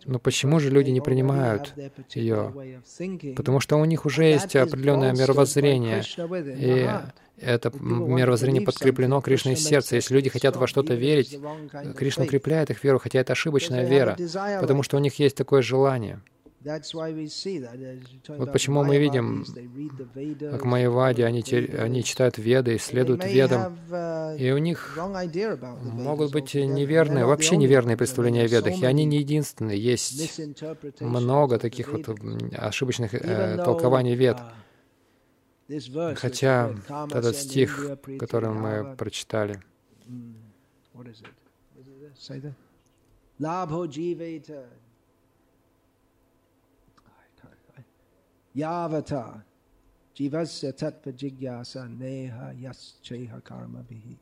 но почему же люди не принимают ее? Потому что у них уже есть определенное мировоззрение, и это мировоззрение подкреплено Кришной сердце. Если люди хотят во что-то верить, Кришна укрепляет их веру, хотя это ошибочная вера, потому что у них есть такое желание — вот почему мы видим, как Майявади, они, они читают Веды, исследуют Ведам, uh, и у них могут быть неверные, вообще неверные представления о Ведах, и они не единственные. Есть много таких вот ошибочных э, толкований Вед. Uh, Хотя этот стих, который мы прочитали, Yavata jivasya tattva jigyasa neha yascheha karma bihi.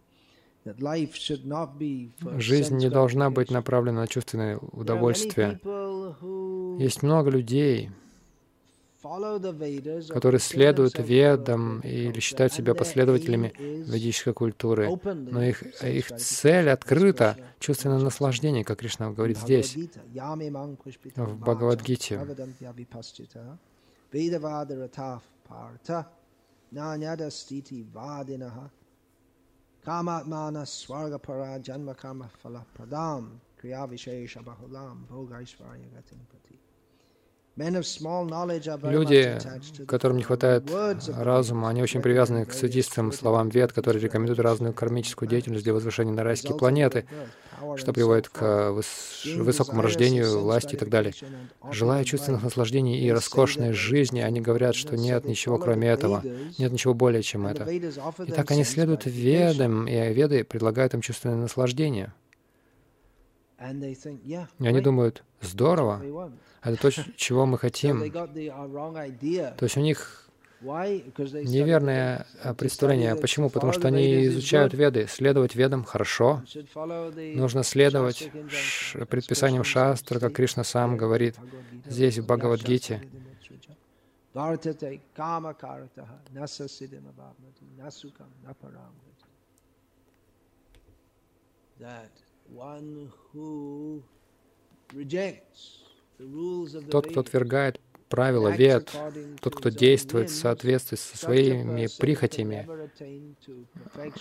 Жизнь не должна быть направлена на чувственное удовольствие. Есть много людей, которые следуют ведам или считают себя последователями ведической культуры, но их, их цель открыта — чувственное наслаждение, как Кришна говорит здесь, в Бхагавадгите. Vedavadaratav partha nanyada stiti vadinaha kamatmana swargapara janma karma phala pradam kriya vishesha bahulam bhogaishvarya gatim pati Люди, которым не хватает разума, они очень привязаны к свидетельствам словам вет, которые рекомендуют разную кармическую деятельность для возвышения на райские планеты, что приводит к выс высокому рождению, власти и так далее. Желая чувственных наслаждений и роскошной жизни, они говорят, что нет ничего кроме этого, нет ничего более, чем это. И так они следуют ведам, и веды предлагают им чувственное наслаждение. И они думают, здорово, это то, чего мы хотим. То есть у них неверное а, представление. Почему? Потому что они изучают веды. Следовать ведам хорошо. Нужно следовать предписаниям шастра, как Кришна сам говорит здесь, в Бхагавадгите. That one who rejects тот, кто отвергает правила вед, тот, кто действует в соответствии со своими прихотями,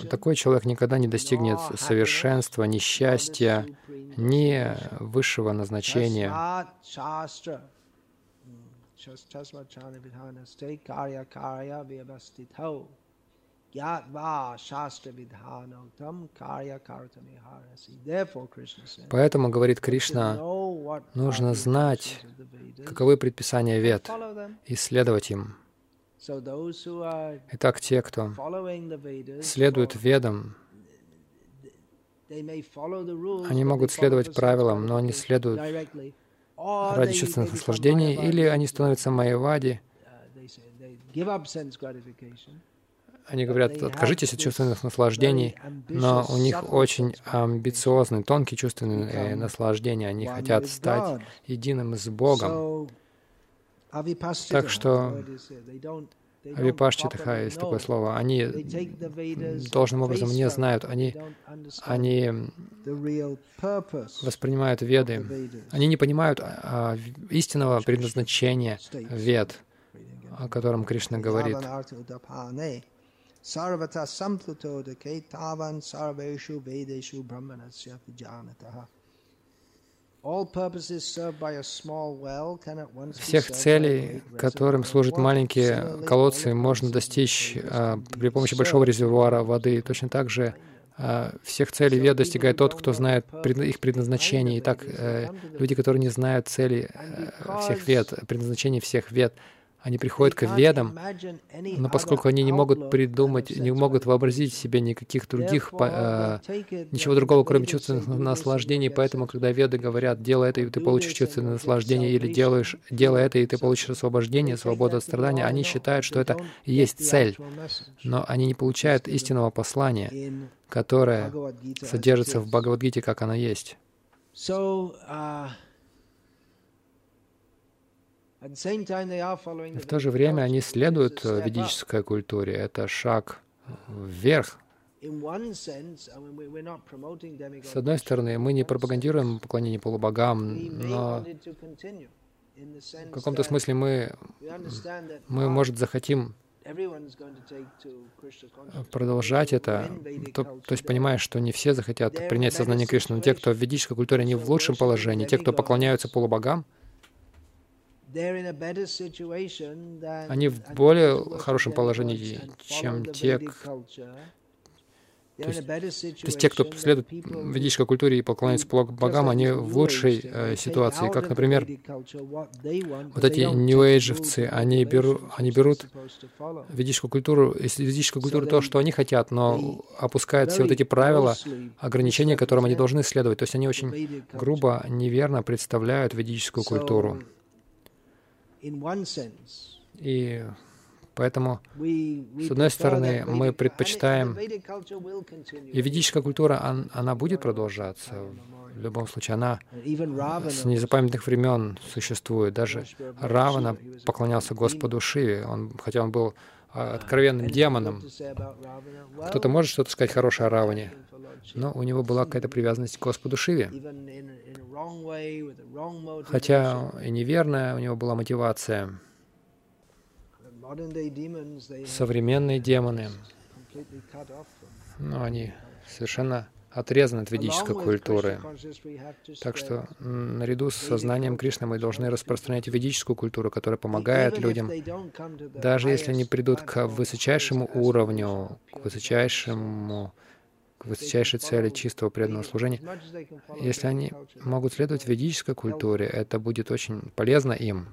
такой человек никогда не достигнет совершенства, ни счастья, ни высшего назначения. Поэтому, говорит Кришна, нужно знать, каковы предписания вед, и следовать им. Итак, те, кто следует ведам, они могут следовать правилам, но они следуют ради чувственных наслаждений, или они становятся майявади, они говорят, откажитесь от чувственных наслаждений, но у них очень амбициозные, тонкие чувственные наслаждения. Они хотят стать единым с Богом. Так что Авипашчитаха есть такое слово. Они должным образом не знают, они, они воспринимают веды. Они не понимают а, истинного предназначения вед, о котором Кришна говорит. Sarvata sampluto deketavan sarveshu vedeshu brahmanasya vijanataha. Всех целей, которым служат маленькие колодцы, можно достичь а, при помощи большого резервуара воды. Точно так же а, всех целей вед достигает тот, кто знает их предназначение. Итак, э, люди, которые не знают цели э, всех вед, предназначение всех вед, Они приходят к ведам, но поскольку они не могут придумать, не могут вообразить себе никаких других, э, ничего другого, кроме чувственных наслаждений, поэтому, когда веды говорят, делай это, и ты получишь чувственное наслаждение, или делаешь, делай это, и ты получишь освобождение, свободу от страдания, они считают, что это и есть цель, но они не получают истинного послания, которое содержится в Бхагавадгите, как оно есть. В то же время они следуют ведической культуре. Это шаг вверх. С одной стороны, мы не пропагандируем поклонение полубогам, но в каком-то смысле мы, мы, может, захотим продолжать это, то, то есть понимаешь, что не все захотят принять сознание Кришны, но те, кто в ведической культуре, они в лучшем положении, те, кто поклоняются полубогам, они в более хорошем положении, чем те, то есть, то есть те, кто следует ведической культуре и поклоняются богам, они в лучшей э, ситуации. Как, например, вот эти нью-эйджевцы, они, беру, они берут ведическую культуру, ведическую культуру то, что они хотят, но опускают все вот эти правила, ограничения, которым они должны следовать. То есть они очень грубо, неверно представляют ведическую культуру. И поэтому, с одной стороны, мы предпочитаем, и ведическая культура, она будет продолжаться. В любом случае, она с незапамятных времен существует. Даже Равана поклонялся Господу Шиве, он, хотя он был а, откровенным демоном. Кто-то может что-то сказать хорошее о Раване, но у него была какая-то привязанность к Господу Шиве. Хотя и неверная у него была мотивация. Современные демоны, ну, они совершенно отрезаны от ведической культуры. Так что наряду с сознанием Кришны мы должны распространять ведическую культуру, которая помогает людям, даже если они придут к высочайшему уровню, к высочайшему к высочайшей цели чистого преданного служения. Если они могут следовать ведической культуре, это будет очень полезно им.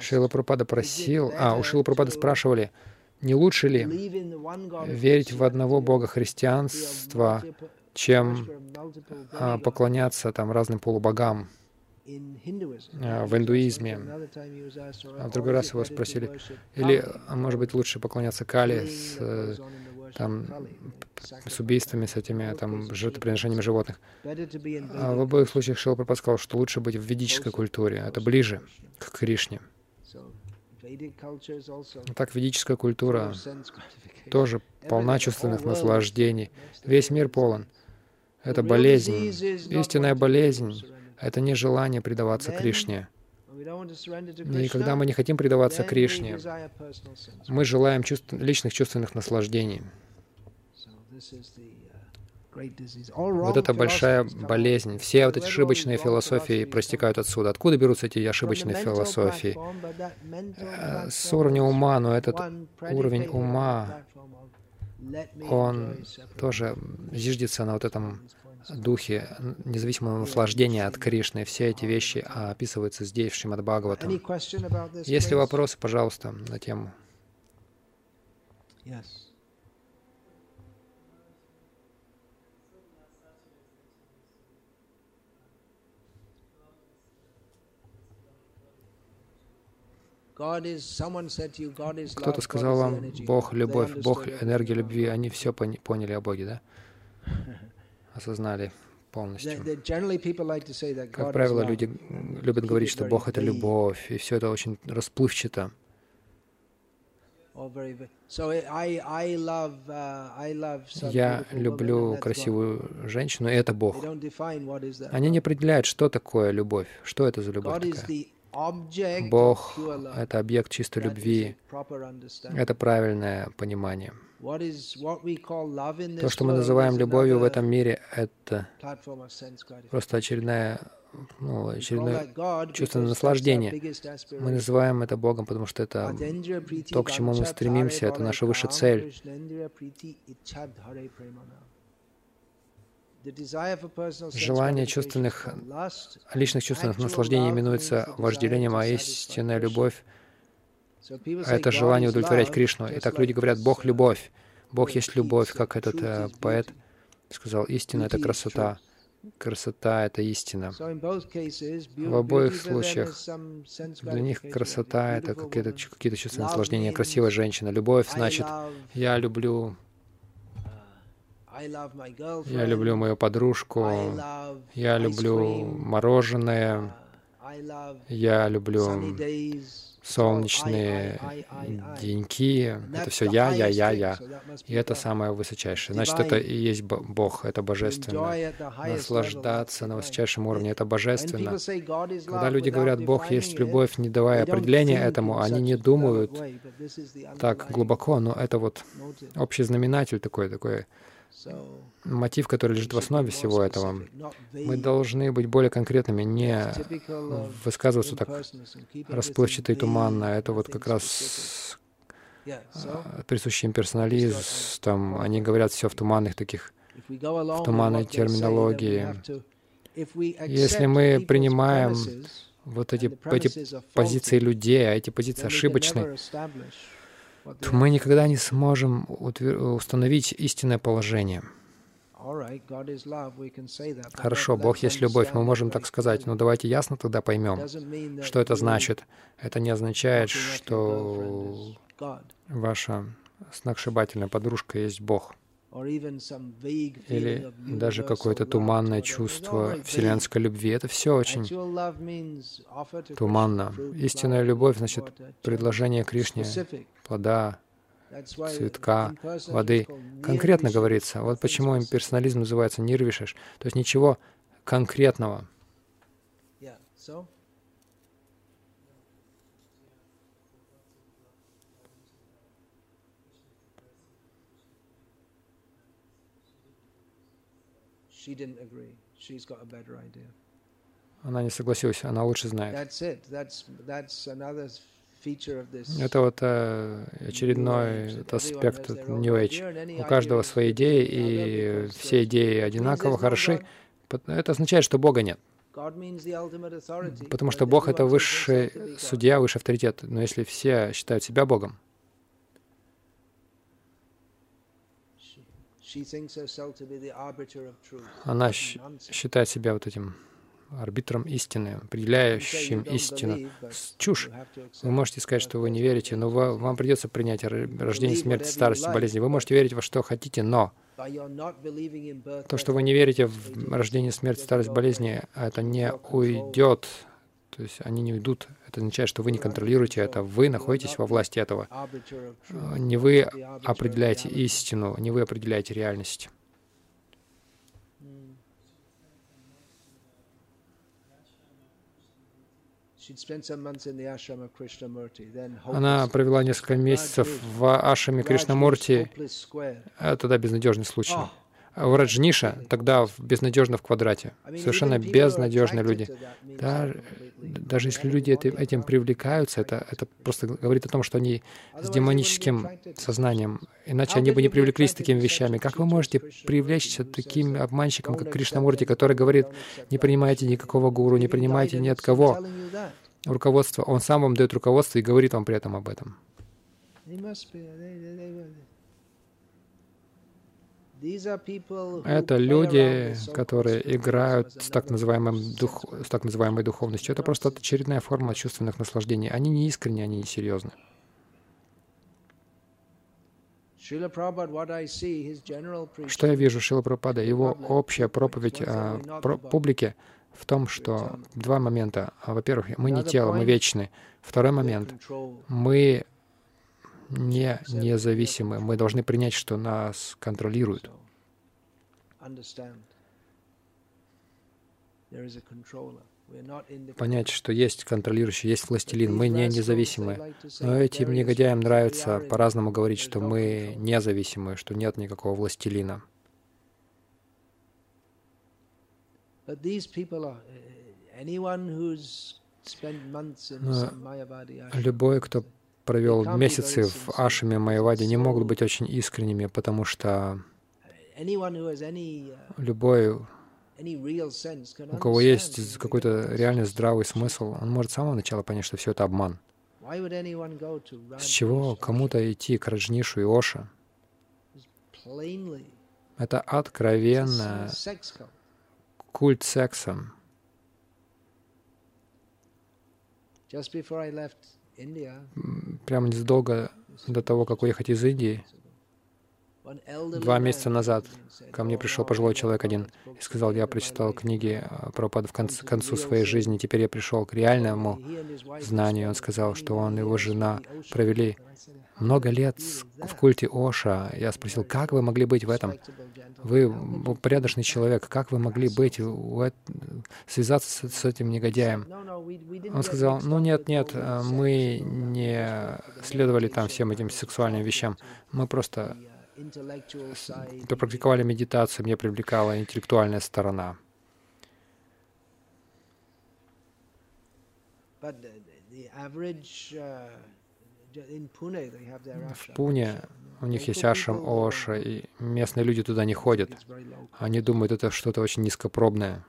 Шила Прабхупада просил, а, у Шила Прабхупада спрашивали, не лучше ли верить в одного Бога христианства, чем а, поклоняться там разным полубогам а, в индуизме. А в другой раз его спросили, или, а может быть, лучше поклоняться Кали с там, с убийствами, с этими там, жертвоприношениями животных. А в обоих случаях Шилпрапад сказал, что лучше быть в ведической культуре. Это ближе к Кришне. Так, ведическая культура тоже полна чувственных наслаждений. Весь мир полон. Это болезнь. Истинная болезнь — это не желание предаваться Кришне. И когда мы не хотим предаваться Кришне, мы желаем чувств, личных чувственных наслаждений. Вот это большая болезнь. Все вот эти ошибочные философии простекают отсюда. Откуда берутся эти ошибочные философии? Э, с уровня ума, но этот уровень ума, он тоже зиждется на вот этом духе независимого наслаждения от Кришны. Все эти вещи описываются здесь, в Шримад Бхагаватам. Есть ли вопросы, пожалуйста, на тему? Кто-то сказал вам, Бог — любовь, Бог — энергия любви. Они все поняли о Боге, да? <laughs> Осознали полностью. Как правило, люди любят говорить, что Бог — это любовь, и все это очень расплывчато. Uh, Я люблю красивую женщину, и это Бог. Они не определяют, что такое любовь, что это за любовь такая. Бог — это объект чистой любви. Это правильное понимание. То, что мы называем любовью в этом мире, это просто очередная ну, очередное чувственное наслаждение. Мы называем это Богом, потому что это то, к чему мы стремимся, это наша высшая цель. Желание чувственных, личных чувственных наслаждений именуется вожделением, а истинная любовь это желание удовлетворять Кришну. И так люди говорят, Бог — любовь. Бог есть любовь, как этот э, поэт сказал, истина — это красота. Красота — это истина. В обоих случаях для них красота — это какие-то какие чувства наслаждения. Красивая женщина. Любовь значит, я люблю я люблю мою подружку, я люблю мороженое, я люблю солнечные деньки. Это все я, я, я, я. И это самое высочайшее. Значит, это и есть Бог, это божественно. Наслаждаться на высочайшем уровне — это божественно. Когда люди говорят, Бог есть любовь, не давая определения этому, они не думают так глубоко, но это вот общий знаменатель такой, такой мотив, который лежит в основе всего этого. Мы должны быть более конкретными, не высказываться так расплывчато и туманно. Это вот как раз а, присущий им персонализм. Они говорят все в туманных таких, в туманной терминологии. Если мы принимаем вот эти, эти позиции людей, а эти позиции ошибочны, то мы никогда не сможем установить истинное положение. Хорошо, Бог есть любовь, мы можем так сказать, но давайте ясно тогда поймем, что это значит. Это не означает, что ваша сногсшибательная подружка есть Бог или даже какое-то туманное чувство вселенской любви. Это все очень туманно. Истинная любовь, значит, предложение Кришне, плода, цветка, воды. Конкретно говорится. Вот почему имперсонализм называется нирвишеш, то есть ничего конкретного. Она не согласилась, она лучше знает. Это вот э, очередной аспект New Age. У каждого свои идеи, и все идеи одинаково хороши. Это означает, что Бога нет. Потому что Бог — это высший судья, высший авторитет. Но если все считают себя Богом, Она считает себя вот этим арбитром истины, определяющим истину. Чушь. Вы можете сказать, что вы не верите, но вам придется принять рождение, смерть, старость, болезни. Вы можете верить во что хотите, но то, что вы не верите в рождение, смерть, старость, болезни, это не уйдет то есть они не уйдут. Это означает, что вы не контролируете это. Вы находитесь во власти этого. Не вы определяете истину, не вы определяете реальность. Она провела несколько месяцев в ашаме Кришнамурти. Это тогда безнадежный случай. В Раджниша тогда безнадежно в квадрате. Совершенно безнадежные люди. Даже, даже если люди этим привлекаются, это, это просто говорит о том, что они с демоническим сознанием. Иначе они бы не привлеклись такими вещами. Как вы можете привлечься таким обманщиком, как Кришнамурти, который говорит, не принимайте никакого гуру, не принимайте ни от кого руководство. Он сам вам дает руководство и говорит вам при этом об этом. Это люди, которые играют с так, называемым дух, с так называемой духовностью. Это просто очередная форма чувственных наслаждений. Они не искренние, они не серьезны. Что я вижу Шила Прабхупада? Его общая проповедь о про публике в том, что два момента. Во-первых, мы не тело, мы вечны. Второй момент. Мы не независимы. Мы должны принять, что нас контролируют. Понять, что есть контролирующий, есть властелин. Мы не независимы. Но этим негодяям нравится по-разному говорить, что мы независимы, что нет никакого властелина. Но любой, кто провел месяцы в Ашаме Майяваде, не могут быть очень искренними, потому что любой, у кого есть какой-то реальный здравый смысл, он может с самого начала понять, что все это обман. С чего кому-то идти к Раджнишу и Оша? Это откровенно культ сексом. Прямо незадолго до того, как уехать из Индии, Два месяца назад ко мне пришел пожилой человек один и сказал, я прочитал книги э, Прабхупады в конце, концу своей жизни, теперь я пришел к реальному знанию. Он сказал, что он и его жена провели много лет в культе Оша. Я спросил, как вы могли быть в этом? Вы порядочный человек, как вы могли быть, связаться с, с этим негодяем? Он сказал, ну нет, нет, э, мы не следовали там всем этим сексуальным вещам. Мы просто кто практиковали медитацию, мне привлекала интеллектуальная сторона. Uh, В Пуне у них есть ашрам Оша, и местные люди туда не ходят. Они думают, это что-то очень низкопробное.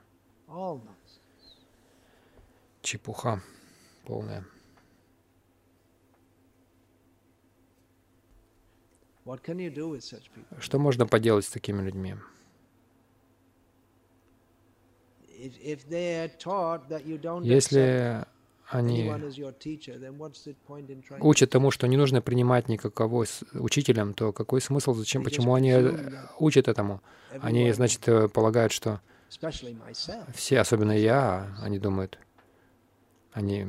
Чепуха полная. Что можно поделать с такими людьми? Если они учат тому, что не нужно принимать никакого учителем, то какой смысл, зачем, почему они учат этому? Они, значит, э, полагают, что все, особенно я, они думают, они,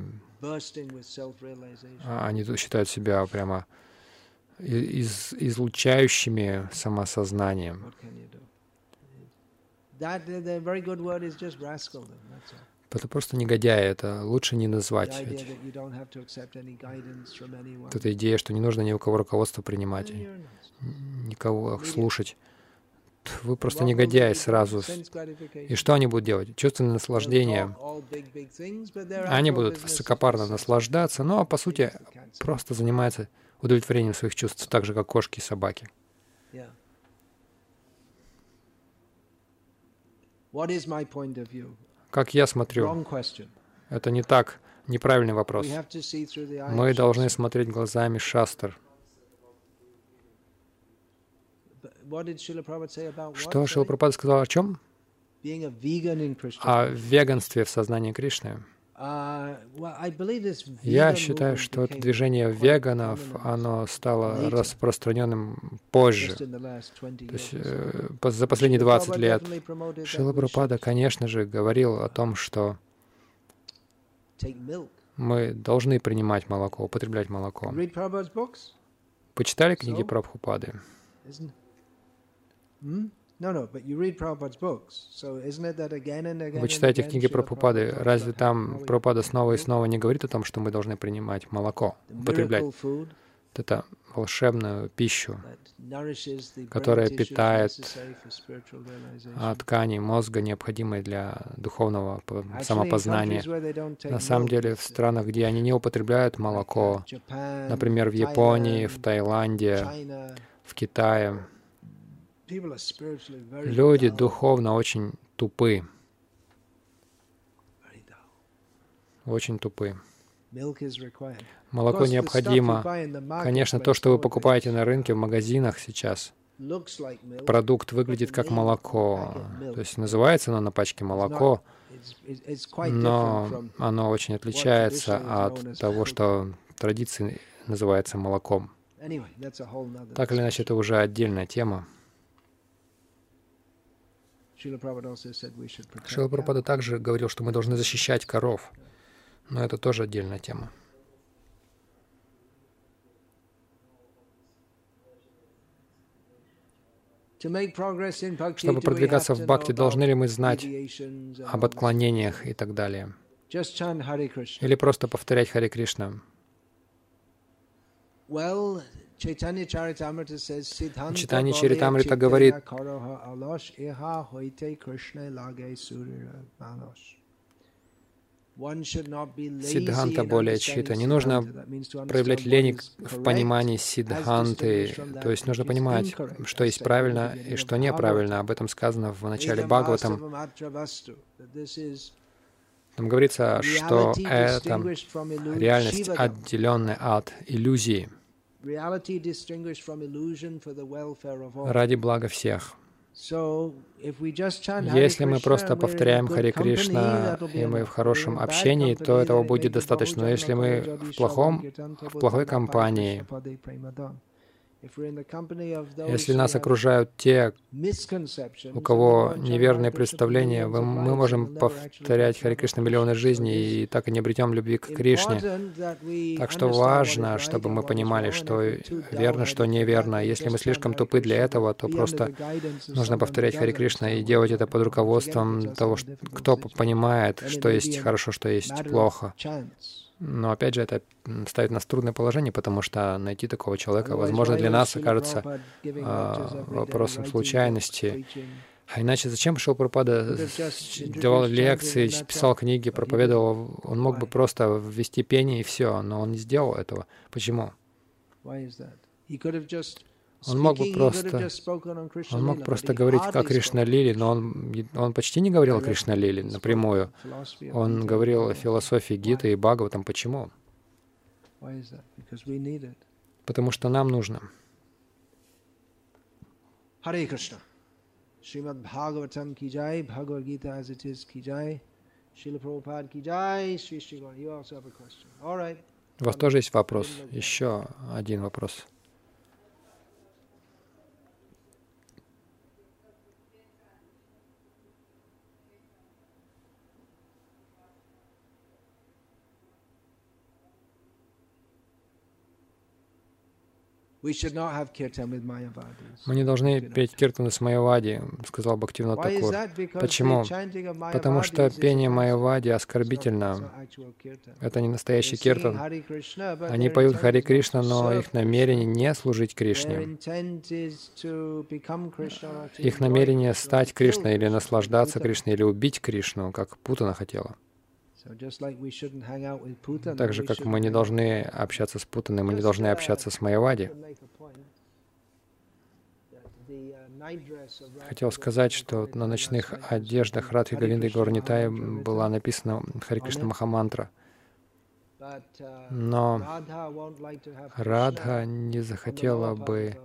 а, они считают себя прямо из, излучающими самосознанием. Это просто негодяи, это лучше не назвать. Ведь. Вот эта идея, что не нужно ни у кого руководство принимать, никого слушать. Вы просто негодяи сразу. И что они будут делать? Чувственное наслаждение. Они будут высокопарно наслаждаться, но по сути просто занимаются удовлетворением своих чувств, так же, как кошки и собаки. Как я смотрю, это не так, неправильный вопрос. Мы должны смотреть глазами шастр. Что Шила Прабхупада сказал о чем? О веганстве в сознании Кришны. Uh, Я считаю, что это движение веганов, оно стало распространенным позже. То есть э, за последние 20 лет Шила Прабхупада, конечно же, говорил о том, что мы должны принимать молоко, употреблять молоко. Почитали книги Прабхупады? Вы читаете книги Прабхупады. Разве там Прабхупада снова и снова не говорит о том, что мы должны принимать молоко, употреблять? Это волшебную пищу, которая питает ткани мозга, необходимые для духовного самопознания. На самом деле, в странах, где они не употребляют молоко, например, в Японии, в Таиланде, в Китае, Люди духовно очень тупы. Очень тупы. Молоко необходимо. Конечно, то, что вы покупаете на рынке, в магазинах сейчас, продукт выглядит как молоко. То есть называется оно на пачке молоко, но оно очень отличается от того, что в традиции называется молоком. Так или иначе, это уже отдельная тема. Шила Прабхупада также говорил, что мы должны защищать коров, но это тоже отдельная тема. Чтобы продвигаться в бхакти, должны ли мы знать об отклонениях и так далее? Или просто повторять Хари Кришна? Читание Чаритамрита говорит, Сиддханта более чита. Не нужно проявлять лень в понимании сиддханты. То есть нужно понимать, что есть правильно и что неправильно. Об этом сказано в начале Бхагаватам. Там говорится, что это реальность, отделенная от иллюзии ради блага всех. Если мы просто повторяем Хари Кришна, и мы в хорошем общении, то этого будет достаточно. Но если мы в, плохом, в плохой компании, если нас окружают те, у кого неверные представления, мы можем повторять Хари Кришна миллионы жизней и так и не обретем любви к Кришне. Так что важно, чтобы мы понимали, что верно, что неверно. Если мы слишком тупы для этого, то просто нужно повторять Хари Кришна и делать это под руководством того, кто понимает, что есть хорошо, что есть плохо. Но опять же, это ставит нас в трудное положение, потому что найти такого человека, возможно, для нас окажется э, вопросом случайности. А иначе зачем Шил Пропада делал лекции, писал книги, проповедовал? Он мог бы просто ввести пение и все, но он не сделал этого. Почему? Он мог бы просто, он мог просто говорить о Кришна Лили, но он, он почти не говорил о Кришна Лили напрямую. Он говорил о философии Гиты и Бхагаватам. Почему? Потому что нам нужно. Харе Кришна. Шримад Бхагаватам ки джай, Gita as it is ки джай, Шрила Прабхупад ки джай, Шри Шри You also have a question. All right. У вас тоже есть вопрос? Еще один вопрос. Мы не должны петь киртаны с Майявади, сказал Бхактивна Такур. Почему? Потому что пение Майявади оскорбительно. Это не настоящий киртан. Они поют Хари Кришна, но их намерение не служить Кришне. Их намерение стать Кришной или наслаждаться Кришной, или убить Кришну, как Путана хотела. Так же, как мы не должны общаться с Путаной, мы не должны общаться с Майявади. Хотел сказать, что на ночных одеждах Радхи Галинды Горнитай была написана Хари Кришна Махамантра. Но Радха не захотела бы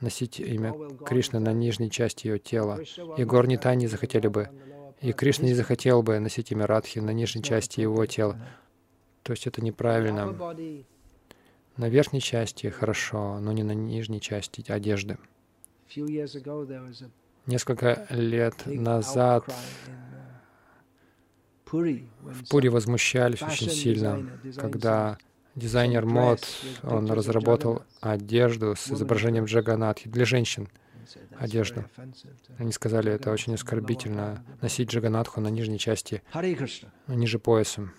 носить имя Кришны на нижней части ее тела, и Горнитай не захотели бы и Кришна не захотел бы носить имя Радхи на нижней части его тела. То есть это неправильно. На верхней части хорошо, но не на нижней части одежды. Несколько лет назад в Пури возмущались очень сильно, когда дизайнер мод, он разработал одежду с изображением Джаганатхи для женщин одежду. Они сказали, это очень оскорбительно носить Джаганатху на нижней части, ниже пояса.